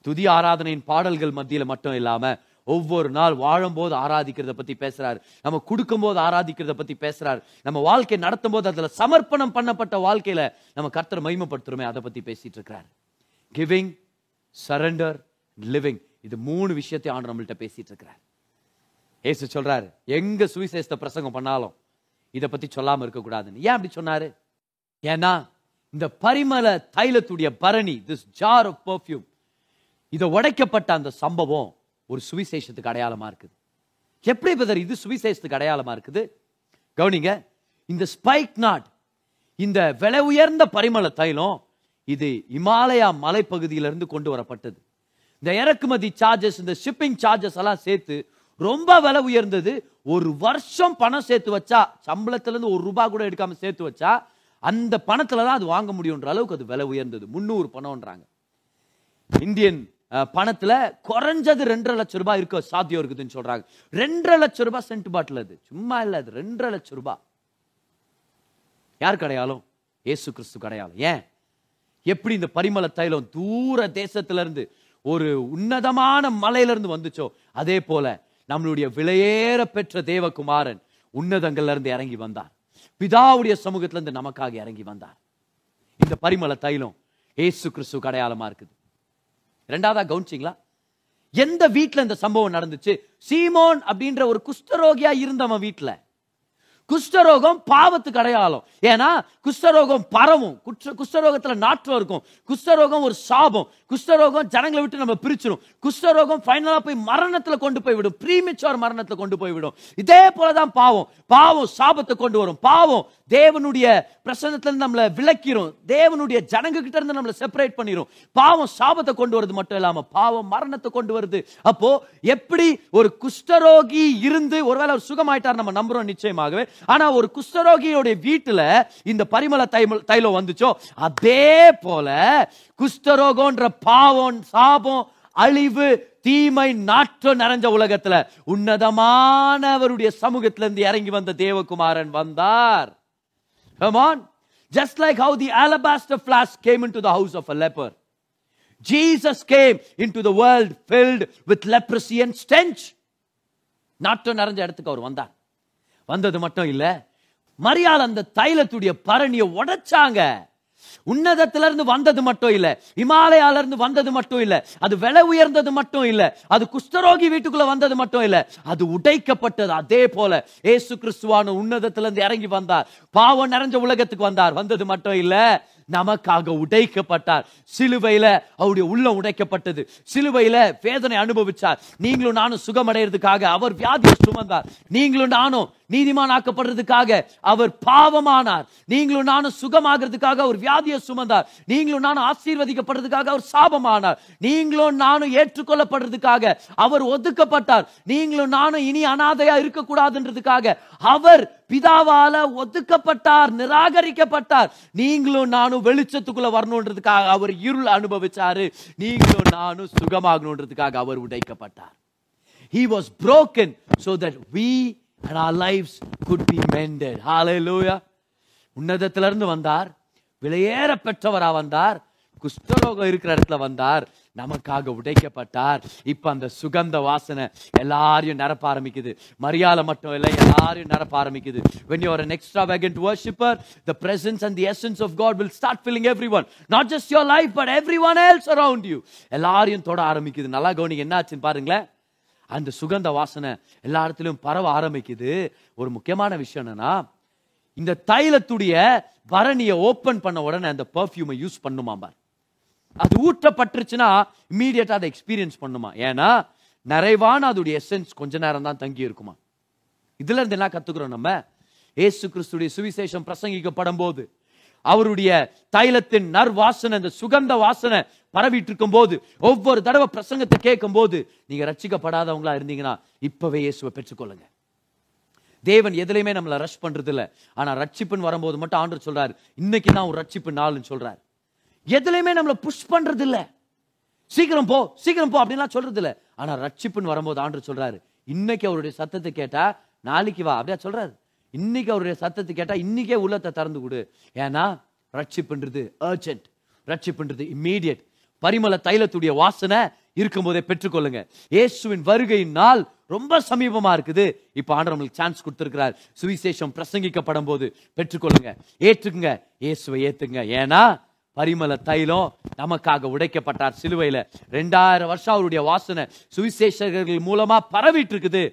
துதி ஆராதனையின் பாடல்கள் மத்தியில் மட்டும் இல்லாமல் ஒவ்வொரு நாள் வாழும்போது ஆராதிக்கிறத பத்தி பேசுறாரு. நம்ம கொடுக்கும்போது ஆராதிக்கிறத பத்தி பேசுறாரு. நம்ம வாழ்க்கை நடத்தும் போது அதுல சமர்ப்பணம் பண்ணப்பட்ட வாழ்க்கையில நம்ம கர்த்தர் மகிமைப்படுத்துறோமே அதை பத்தி பேசிட்டு இருக்கிறாரு. கிவிங் சரண்டர் லிவிங் இது மூணு விஷயத்தை ஆண்டு நம்மள்ட்ட பேசிட்டு இருக்கிறார். ஏசு சொல்றாரு எங்க சுவிசேஷத்தை பிரசங்கம் பண்ணாலும் இதை பத்தி சொல்லாம இருக்க கூடாதுன்னு. ஏன் அப்படி சொன்னாரு? ஏன்னா இந்த பரிமள தைலத்துடைய பரணி திஸ் ஜார் ஆஃப் பர்ஃபியூம் இதை உடைக்கப்பட்ட அந்த சம்பவம் ஒரு சுவிசேஷத்துக்கு அடையாளமாக இருக்குது. எப்படி பிரதர் இது சுவிசேஷத்துக்கு அடையாளமாக இருக்குது? கவனிங்க இந்த ஸ்பைக் நாட் இந்த விலை உயர்ந்த பரிமள தைலம் இது இமாலயா மலைப்பகுதியிலிருந்து கொண்டு வரப்பட்டது. இந்த இறக்குமதி சார்ஜஸ் இந்த ஷிப்பிங் சார்ஜஸ் எல்லாம் சேர்த்து ரொம்ப விலை உயர்ந்தது. ஒரு வருஷம் பணம் சேர்த்து வச்சா சம்பளத்திலேருந்து ஒரு ரூபா கூட எடுக்காம சேர்த்து வச்சா அந்த பணத்தில் தான் அது வாங்க முடியுன்ற அளவுக்கு அது விலை உயர்ந்தது. முந்நூறு பணம்ன்றாங்க. இந்தியன் பணத்துல குறைஞ்சது ரெண்டரை லட்சம் ரூபாய் இருக்க சாத்தியம் இருக்குதுன்னு சொல்றாங்க. ரெண்டரை லட்சம் ரூபாய் சென்ட் பாட்டில் அது. சும்மா இல்லை அது ரெண்டரை லட்சம் ரூபாய். யார் கிடையாலும் இயேசு கிறிஸ்து கிடையாலும் ஏன்? எப்படி இந்த பரிமள தைலம் தூர தேசத்துல இருந்து ஒரு உன்னதமான மலையில இருந்து வந்துச்சோ அதே போல நம்மளுடைய விலையேற பெற்ற தேவகுமாரன் உன்னதங்கள்ல இருந்து இறங்கி வந்தார். பிதாவுடைய சமூகத்துல இருந்து நமக்காக இறங்கி வந்தார். இந்த பரிமள தைலம் இயேசு கிறிஸ்து அடையாளமா இருக்குது. ரெண்டாவதா கவனிச்சிங்களா? எந்த வீட்டில் இந்த சம்பவம் நடந்துச்சு? சீமோன் அப்படின்ற ஒரு குஷ்டரோகியா இருந்தவன் வீட்டில் குஷ்டரோகம் பாவத்துக்கு அடையாளம். ஏன்னா குஷ்டரோகம் பரவும். குற்ற குஷ்டரோகத்துல நாற்றம் இருக்கும். குஷ்டரோகம் ஒரு சாபம். குஷ்டரோகம் ஜனங்களை விட்டு நம்ம பிரிச்சிடும் குஷ்டரோகம் ஃபைனலா போய் மரணத்துல கொண்டு போய் விடும். ப்ரீமெச்சோர் மரணத்துல கொண்டு போய் விடும். இதே போலதான் பாவம். பாவம் சாபத்தை கொண்டு வரும். பாவம் தேவனுடைய பிரசன்னத்துலேருந்து நம்மளை விளக்கிறோம் தேவனுடைய ஜனங்க கிட்ட இருந்து நம்மளை செப்பரேட் பண்ணிரும். பாவம் சாபத்தை கொண்டு வருது மட்டும் இல்லாம பாவம் மரணத்தை கொண்டு வருது. அப்போ எப்படி ஒரு குஷ்டரோகி இருந்து ஒருவேளை அவர் சுகமாயிட்டார் நம்ம நம்புறோம் நிச்சயமாகவே. ஆனா ஒரு குஷ்டரோகியோடைய வீட்டுல இந்த பரிமள தைலம் வந்துச்சோ அதே போல குஷ்டரோகம்ன்ற பாவம் சாபம் அழிவு தீமை நாற்றம் நிறைஞ்ச உலகத்துல உன்னதமானவருடைய சமூகத்திலிருந்து இறங்கி வந்த தேவகுமாரன் வந்தார். Come on. Just like how the alabaster flask came into the house of a leper. Jesus came into the world filled with leprosy and stench. நாட்டம் நிறைஞ்ச இடத்துக்கு அவர் வந்தார் வந்தது மட்டும் இல்ல மரியாள் அந்த தைலத்துடைய பரணியை உடைச்சாங்க உன்னதத்துல இருந்து வந்தது மட்டும் இல்ல. இமாலயால இருந்து வந்தது மட்டும் இல்ல. அது விலை உயர்ந்தது மட்டும் இல்ல. அது குஷ்டரோகி வீட்டுக்குள்ள வந்தது மட்டும் இல்ல. அது உடைக்கப்பட்டது அதே போல. ஏசு கிறிஸ்துவான உன்னதத்துல இருந்து இறங்கி வந்தார். பாவம் நிறைஞ்ச உலகத்துக்கு வந்தார். வந்தது மட்டும் இல்ல. நமக்காக உடைக்கப்பட்டார். சிலுவையில அவருடைய உள்ளம் உடைக்கப்பட்டது. சிலுவையில வேதனை அனுபவிச்சார். நீங்களும் நானும் சுகமடைறதுக்காக அவர் வியாதியை சுமந்தார். நீங்களும் நானும் நீதிமானாக்கப்படுறதுக்காக அவர் பாவமானார். நீங்களும் நானும் சுகமாகிறதுக்காக அவர் வியாதியை சுமந்தார். நீங்களும் நானும் ஆசீர்வதிக்கப்படுறதுக்காக அவர் சாபமானார். நீங்களும் நானும் ஏற்றுக்கொள்ளப்படுறதுக்காக அவர் ஒதுக்கப்பட்டார். நீங்களும் நானும் இனி அனாதையா இருக்கக்கூடாதுன்றதுக்காக அவர் பிதாவால ஒதுக்கப்பட்டார் நிராகரிக்கப்பட்டார். நீங்களும் நானும் வெளிச்சத்துக்குள்ள வரணுன்றதுக்காக அவர் இருள் அனுபவிச்சாரு. நீங்களும் நானும் சுகமாகணுன்றதுக்காக அவர் உடைக்கப்பட்டார். He was broken so that we and our lives could be mended. Hallelujah. உன்னதத்திலிருந்து வந்தார் விலையேற பெற்றவரா வந்தார் குஷ்டரோகம் இருக்கிற இடத்துல வந்தார் நமக்காக உடைக்கப்பட்டார் இப்ப அந்த சுகந்த வாசனை எல்லாரையும் நிரப்ப ஆரம்பிக்குது மரியாதை மட்டும் இல்லை எல்லாரையும் நிரப்ப ஆரம்பிக்குது when you are an extravagant worshipper the presence and the essence of god will start filling everyone not just your life but everyone else around you எல்லாரையும் தொட ஆரம்பிக்குது நல்லா கவனிங்க என்னாச்சுன்னு பாருங்களேன் அந்த சுகந்த வாசனை எல்லா இடத்துலையும் பரவ ஆரம்பிக்குது. ஒரு முக்கியமான விஷயம் என்னன்னா இந்த தைலத்துடைய பரணியை ஓப்பன் பண்ண உடனே அந்த பர்ஃப்யூமை யூஸ் பண்ணுமா பார். அது ஊற்றப்பட்டுருச்சுன்னா இம்மீடியட்டா அதை எக்ஸ்பீரியன்ஸ் பண்ணுமா. ஏன்னா நிறைவான அதோடைய எசன்ஸ் கொஞ்ச நேரம் தான் தங்கி இருக்குமா. இதுல இருந்து என்ன கத்துக்கிறோம் நம்ம? ஏசு கிறிஸ்துடைய சுவிசேஷம் பிரசங்கிக்கப்படும் போது அவருடைய தைலத்தின் நர்வாசனை இந்த சுகந்த வாசனை பரவிட்டு இருக்கும் போது ஒவ்வொரு தடவை பிரசங்கத்தை கேட்கும் போது நீங்க ரட்சிக்கப்படாதவங்களா இருந்தீங்கன்னா இப்பவே இயேசுவை பெற்றுக்கொள்ளுங்க. தேவன் எதுலையுமே நம்மளை ரஷ் பண்றது இல்லை ஆனா ரட்சிப்புன்னு வரும்போது மட்டும் ஆண்டு சொல்றாரு இன்னைக்கு தான் ஒரு ரட்சிப்பு நாள்னு சொல்றாரு. எதுலையுமே நம்மளை புஷ் பண்றது இல்லை சீக்கிரம் போ சீக்கிரம் போ அப்படின்லாம் சொல்றது இல்லை ஆனா ரட்சிப்புன்னு வரும்போது ஆண்டு சொல்றாரு இன்னைக்கு அவருடைய சத்தத்தை கேட்டா நாளைக்கு வா. அப்படியா சொல்றாரு. இன்னைக்கு அவருடைய சத்தத்தை கேட்டால் இன்னைக்கே உள்ளத்தை திறந்து கொடு. ஏன்னா ரட்சிப்புன்றது அர்ஜென்ட் ரட்சிப்புன்றது இம்மீடியட் பரிமள தைலத்துடைய வாசனை இருக்கும்போதே பெற்றுக்கொள்ளுங்க. இயேசுவின் வருகையின் நாள் ரொம்ப சமீபமா இருக்குது. இப்ப ஆண்டவர் நம்மளுக்கு சான்ஸ் கொடுத்திருக்கிறார். சுவிசேஷம் பிரசங்கிக்கப்படும் போது பெற்றுக்கொள்ளுங்க. ஏற்றுக்குங்க. இயேசுவை ஏத்துங்க. ஏன்னா பரிமள தைலம் நமக்காக உடைக்கப்பட்டார் சிலுவையில. ரெண்டாயிரம் வருஷம் அவருடைய வாசனை சுவிசேஷகர்கள் மூலமா பரவிட்டு இருக்குது.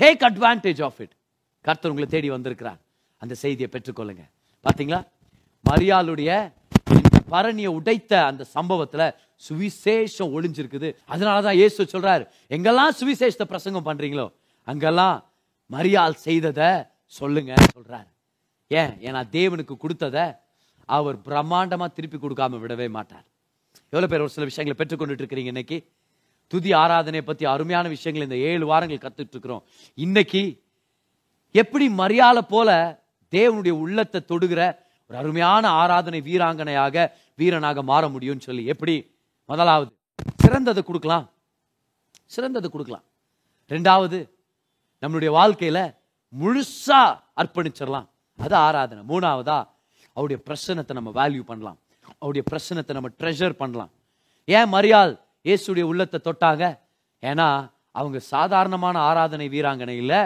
டேக் அட்வான்டேஜ் ஆஃப் இட் கர்த்தர் உங்களை தேடி வந்திருக்கிறார். அந்த செய்தியை பெற்றுக்கொள்ளுங்க. பாத்தீங்களா? மரியாளுடைய பரணியை உடைத்த அந்த சம்பவத்துல சுவிசேஷம் ஒளிஞ்சிருக்குது. அதனாலதான் இயேசு சொல்றாரு எங்கெல்லாம் சுவிசேஷத்தை பிரசங்கம் பண்றீங்களோ அங்கெல்லாம் மரியாள் செய்ததை சொல்லுங்க சொல்றாரு. ஏன்? ஏன்னா தேவனுக்கு கொடுத்ததை அவர் பிரம்மாண்டமா திருப்பி கொடுக்காம விடவே மாட்டார். எவ்வளவு பேர் ஒரு சில விஷயங்களை பெற்றுக்கொண்டுட்டு இருக்கிறீங்க இன்னைக்கு? துதி ஆராதனை பத்தி அருமையான விஷயங்கள் இந்த ஏழு வாரங்கள் கத்துட்டு இருக்கிறோம். இன்னைக்கு எப்படி மரியாதை போல தேவனுடைய உள்ளத்தை தொடுகிற ஒரு அருமையான ஆராதனை வீராங்கனையாக வீரனாக மாற முடியும்னு சொல்லி எப்படி? முதலாவது சிறந்ததை கொடுக்கலாம். சிறந்ததை கொடுக்கலாம். ரெண்டாவது நம்மளுடைய வாழ்க்கையில முழுசா அர்ப்பணிச்சிடலாம். அது ஆராதனை. மூணாவதா அவருடைய பிரசனத்தை நம்ம வேல்யூ பண்ணலாம். அவருடைய பிரசனத்தை நம்ம ட்ரெஷர் பண்ணலாம். ஏன் மரியாள் இயேசுடைய உள்ளத்தை தொட்டாங்க? ஏன்னா அவங்க சாதாரணமான ஆராதனை வீராங்கனை இல்லை.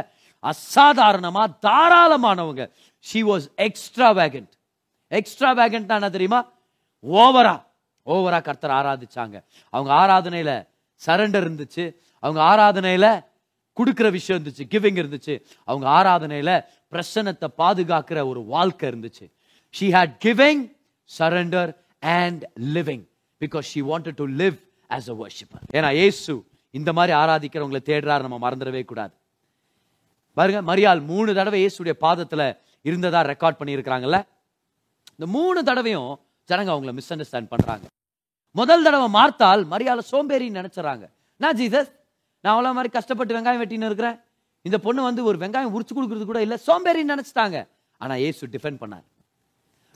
அசாதாரணமாக தாராளமானவங்க. She was extravagant extravagant என்ன தெரியுமா? ஓவரா ஓவரா கர்த்தர் ஆராதிச்சாங்க. அவங்க ஆராதனையில சரண்டர் இருந்துச்சு. அவங்க ஆராதனையில கொடுக்குற விஷயம் இருந்துச்சு கிவிங் இருந்துச்சு. அவங்க ஆராதனையில பிரசனத்தை பாதுகாக்கிற ஒரு வாழ்க்கை இருந்துச்சு. She had giving surrender and living because she wanted to live as a worshipper ஏன்னா ஏசு இந்த மாதிரி ஆராதிக்கிறவங்களை தேடுறாரு நம்ம மறந்துடவே கூடாது. பாருங்க மரியாள் மூணு தடவை இயேசுடைய பாதத்துல இருந்ததா ரெக்கார்ட் பண்ணியிருக்கிறாங்கல்ல? இந்த மூணு தடவையும் ஜனங்க அவங்கள மிஸ் அண்டர்ஸ்டாண்ட் பண்றாங்க. முதல் தடவை மார்த்தால் மரியாதை சோம்பேறின்னு நினைச்சுறாங்க. நான் ஜீசஸ்? நான் அவ்வளோ மாதிரி கஷ்டப்பட்டு வெங்காயம் வெட்டின்னு இருக்கிறேன். இந்த பொண்ணு வந்து ஒரு வெங்காயம் உரிச்சு கொடுக்குறது கூட இல்லை சோம்பேறின்னு நினைச்சிட்டாங்க. ஆனால் ஏசு டிஃபெண்ட் பண்ணார்.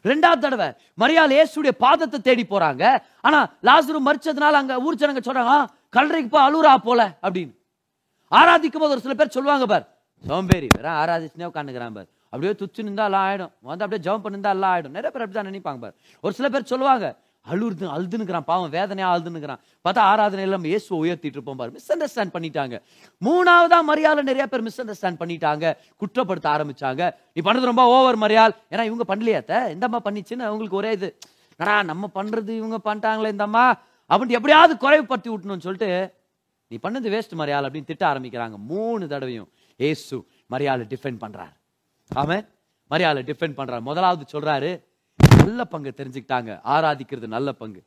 ரெண்டாவது தடவை மரியாள் ஏசுடைய பாதத்தை தேடி போறாங்க. ஆனா லாசுரு மறிச்சதுனால அங்க ஊர் ஜனங்க சொல்றாங்க கல்லறைக்கு போய் அழுறா போல அப்படின்னு. ஆராதிக்கும் போது ஒரு சில பேர் சொல்லுவாங்க பார் சோம்பேறி வேற ஆராதிச்சுனே உட்காந்துக்கிறான் பார். அப்படியே துச்சு நின்றா எல்லாம் ஆயிடும். வந்து அப்படியே ஜெபம் பண்ணிருந்தா எல்லாம் ஆயிடும். நிறைய பேர் அப்படிதான் நினைப்பாங்க பார். ஒரு சில பேர் சொல்லுவாங்க அழுது அழுதுனுக்குறான் பாவம் வேதனையா அழுதுன்னுக்கிறான். பார்த்தா ஆராதனையில நம்ம இயேசுவை உயர்த்திட்டு இருப்போம் பாரு. மிஸ் அண்டர்ஸ்டாண்ட் பண்ணிட்டாங்க. மூணாவதா மரியாதை நிறைய பேர் மிஸ் அண்டர்ஸ்டாண்ட் பண்ணிட்டாங்க. குற்றப்படுத்த ஆரம்பிச்சாங்க. நீ பண்ணது ரொம்ப ஓவர் மரியாள் ஏன்னா இவங்க பண்ணலையாத்த இந்தம்மா பண்ணிச்சுன்னு அவங்களுக்கு ஒரே இது. ஆனா நம்ம பண்றது இவங்க பண்ணிட்டாங்களே இந்தம்மா. அப்படின்ட்டு எப்படியாவது குறைவுபடுத்தி விட்டணும்னு சொல்லிட்டு நீ பண்ணது வேஸ்ட் மரியாள் அப்படின்னு திட்ட ஆரம்பிக்கிறாங்க. மூணு தடவையும். ஏசு மரியாதை டிஃபெண்ட் பண்றார். ஆமென்? மரியாதை டிஃபெண்ட் பண்றார். முதலாவது சொல்றாரு நல்ல பங்கு தெரிஞ்சுக்கிட்டாங்க. ஆராதிக்கிறது நல்ல பங்கு.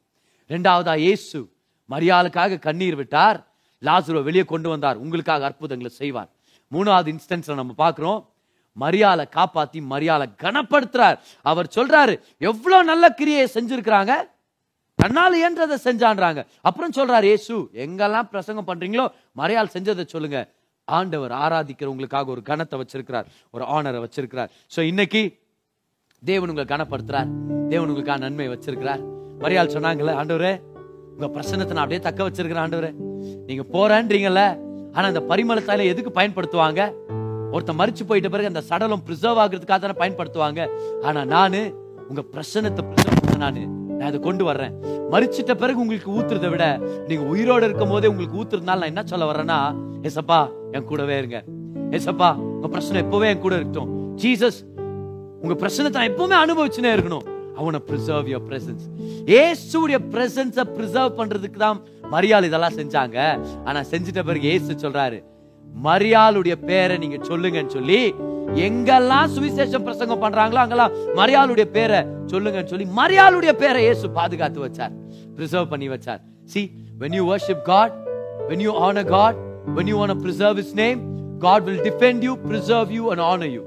ரெண்டாவதா இயேசு மரியாளுக்காக கண்ணீர் விட்டார். லாசுரை வெளியே கொண்டு வந்தார். உங்களுக்காக அற்புதங்களை செய்வார். மூணாவது இன்ஸ்டன்ஸ்ல நம்ம பார்க்குறோம். மரியாதை காப்பாத்தி மரியாதை கனப்படுத்துறார். அவர் சொல்றாரு எவ்வளவு நல்ல கிரியை செஞ்சிருக்கிறாங்க? தன்னால் இயன்றதை செஞ்சான்றாங்க. அப்புறம் சொல்றாரு ஏசு எங்கெல்லாம் பிரசங்கம் பண்றீங்களோ மரியாள் செஞ்சதை சொல்லுங்க. ஆண்டவர் ஆராதிக்கிறவங்களுக்காக ஒரு கனத்தை வச்சிருக்கிறார் ஒரு ஆனரை வச்சிருக்கிறார். சோ இன்னைக்கு தேவன் உங்களை கனப்படுத்துறார். தேவன் உங்களுக்கான நன்மை வச்சிருக்கிறார். மரியாள் சொன்னாங்கல்ல ஆண்டவரே உங்க பிரசனத்தை நான் அப்படியே தக்க வச்சிருக்கிறேன் ஆண்டவரே. நீங்க போறேன்றீங்கல்ல ஆனா அந்த பரிமளத்தால எதுக்கு பயன்படுத்துவாங்க? ஒருத்தன் மறிச்சு போயிட்ட பிறகு அந்த சடலம் பிரிசர்வ் ஆகுறதுக்காக தானே பயன்படுத்துவாங்க. ஆனா நானு உங்க பிரசனத்தை preserve நானு நான் அதை கொண்டு வர்றேன். மறிச்சிட்ட பிறகு உங்களுக்கு ஊத்துறதை விட நீங்க உயிரோட இருக்கும் போதே உங்களுக்கு ஊத்துறதுனால நான் என்ன சொல்ல வர்றேன்னா ஏசப்பா என் கூடவே இருங்க. ஏசப்பா உங்க பிரச்சனை எப்பவே என் கூட இருக்கட்டும். ஜீசஸ் உங்க பிரச்சனை நான் எப்பவுமே அனுபவிச்சுனே இருக்கணும். அவனை preserve your பிரசன்ஸ் ஏசுடைய பிரசன்ஸை ப்ரிசர்வ் பண்றதுக்கு தான் மரியாள் இதெல்லாம் செஞ்சாங்க. ஆனா செஞ்சிட்ட பிறகு ஏசு சொல்றாரு மரியாளுடைய பேரை நீங்க சொல்லுங்கன்னு சொல்லி எங்கெல்லாம் சுவிசேஷம் பிரசங்கம் பண்றாங்களோ அங்கெல்லாம் மரியாளுடைய பேரை சொல்லுங்கன்னு சொல்லி மரியாளுடைய பேரை இயேசு பாதுகாத்து வச்சார். பிரிசர்வ் பண்ணி வச்சார். See when you worship god when you honor god when you want to preserve his name god will defend you preserve you and honor you.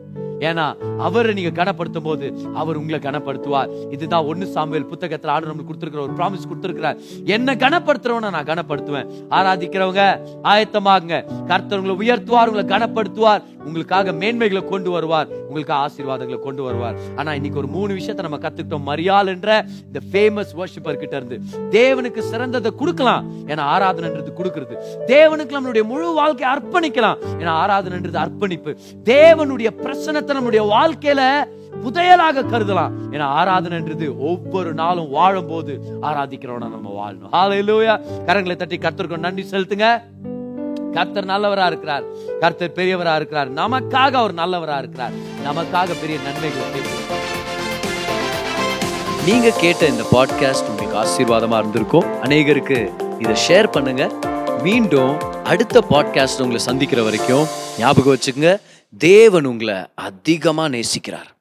ஏன்னா அவரை நீங்க கனப்படுத்தும் போது அவர் உங்களை கனப்படுத்துவார். இதுதான் ஒன்னு சாமுவேல் புத்தகத்துல ஆண்டு நம்மளுக்கு கொடுத்திருக்கிற ஒரு ப்ராமிஸ் கொடுத்திருக்கிறார். என்ன கனப்படுத்துறவன நான் கனப்படுத்துவேன். ஆராதிக்கிறவங்க ஆயத்தமாகுங்க. கர்த்தர் உங்களை உயர்த்துவார் உங்களை கனப்படுத்துவார். உங்களுக்காக மேன்மைகளை கொண்டு வருவார் உங்களுக்கு ஆசீர்வாதங்களை கொண்டு வருவார். ஆனா இன்னைக்கு ஒரு மூணு விஷயத்தை நம்ம கத்துக்கிட்டோம். மரியாள் என்ற இந்த ஃபேமஸ் வர்ஷிப்பர் கிட்ட இருந்து. தேவனுக்கு சிறந்ததை கொடுக்கலாம். ஏன்னா ஆராதனைன்றது கொடுக்கிறது. தேவனுக்கு நம்மளுடைய முழு வாழ்க்கையை அர்ப்பணிக்கலாம். ஏன்னா ஆராதனைன்றது அர்ப்பணிப்பு. தேவனுடைய பிரசனத்தை நம்முடைய வாழ்க்கையில புதையலாக கருதலாம். ஏன்னா ஆராதனைன்றது ஒவ்வொரு நாளும் வாழும் போது ஆராதிக்கிறவனா நம்ம வாழணும். ஹalleluya கரங்களை தட்டி கத்திருக்கோம் நன்றி செலுத்துங்க. கர்த்தர் நல்லவரா இருக்கிறார். கர்த்தர் பெரியவரா இருக்கிறார். நமக்காக அவர் நல்லவரா இருக்கிறார். நமக்காக பெரிய நன்மைகளை நீங்க கேட்ட இந்த பாட்காஸ்ட் உங்களுக்கு ஆசீர்வாதமா இருந்திருக்கும். அநேகருக்கு இதை ஷேர் பண்ணுங்க. மீண்டும் அடுத்த பாட்காஸ்ட் உங்களை சந்திக்கிற வரைக்கும் ஞாபகம் வச்சுக்கோங்க. தேவன் உங்களை அதிகமா நேசிக்கிறார்.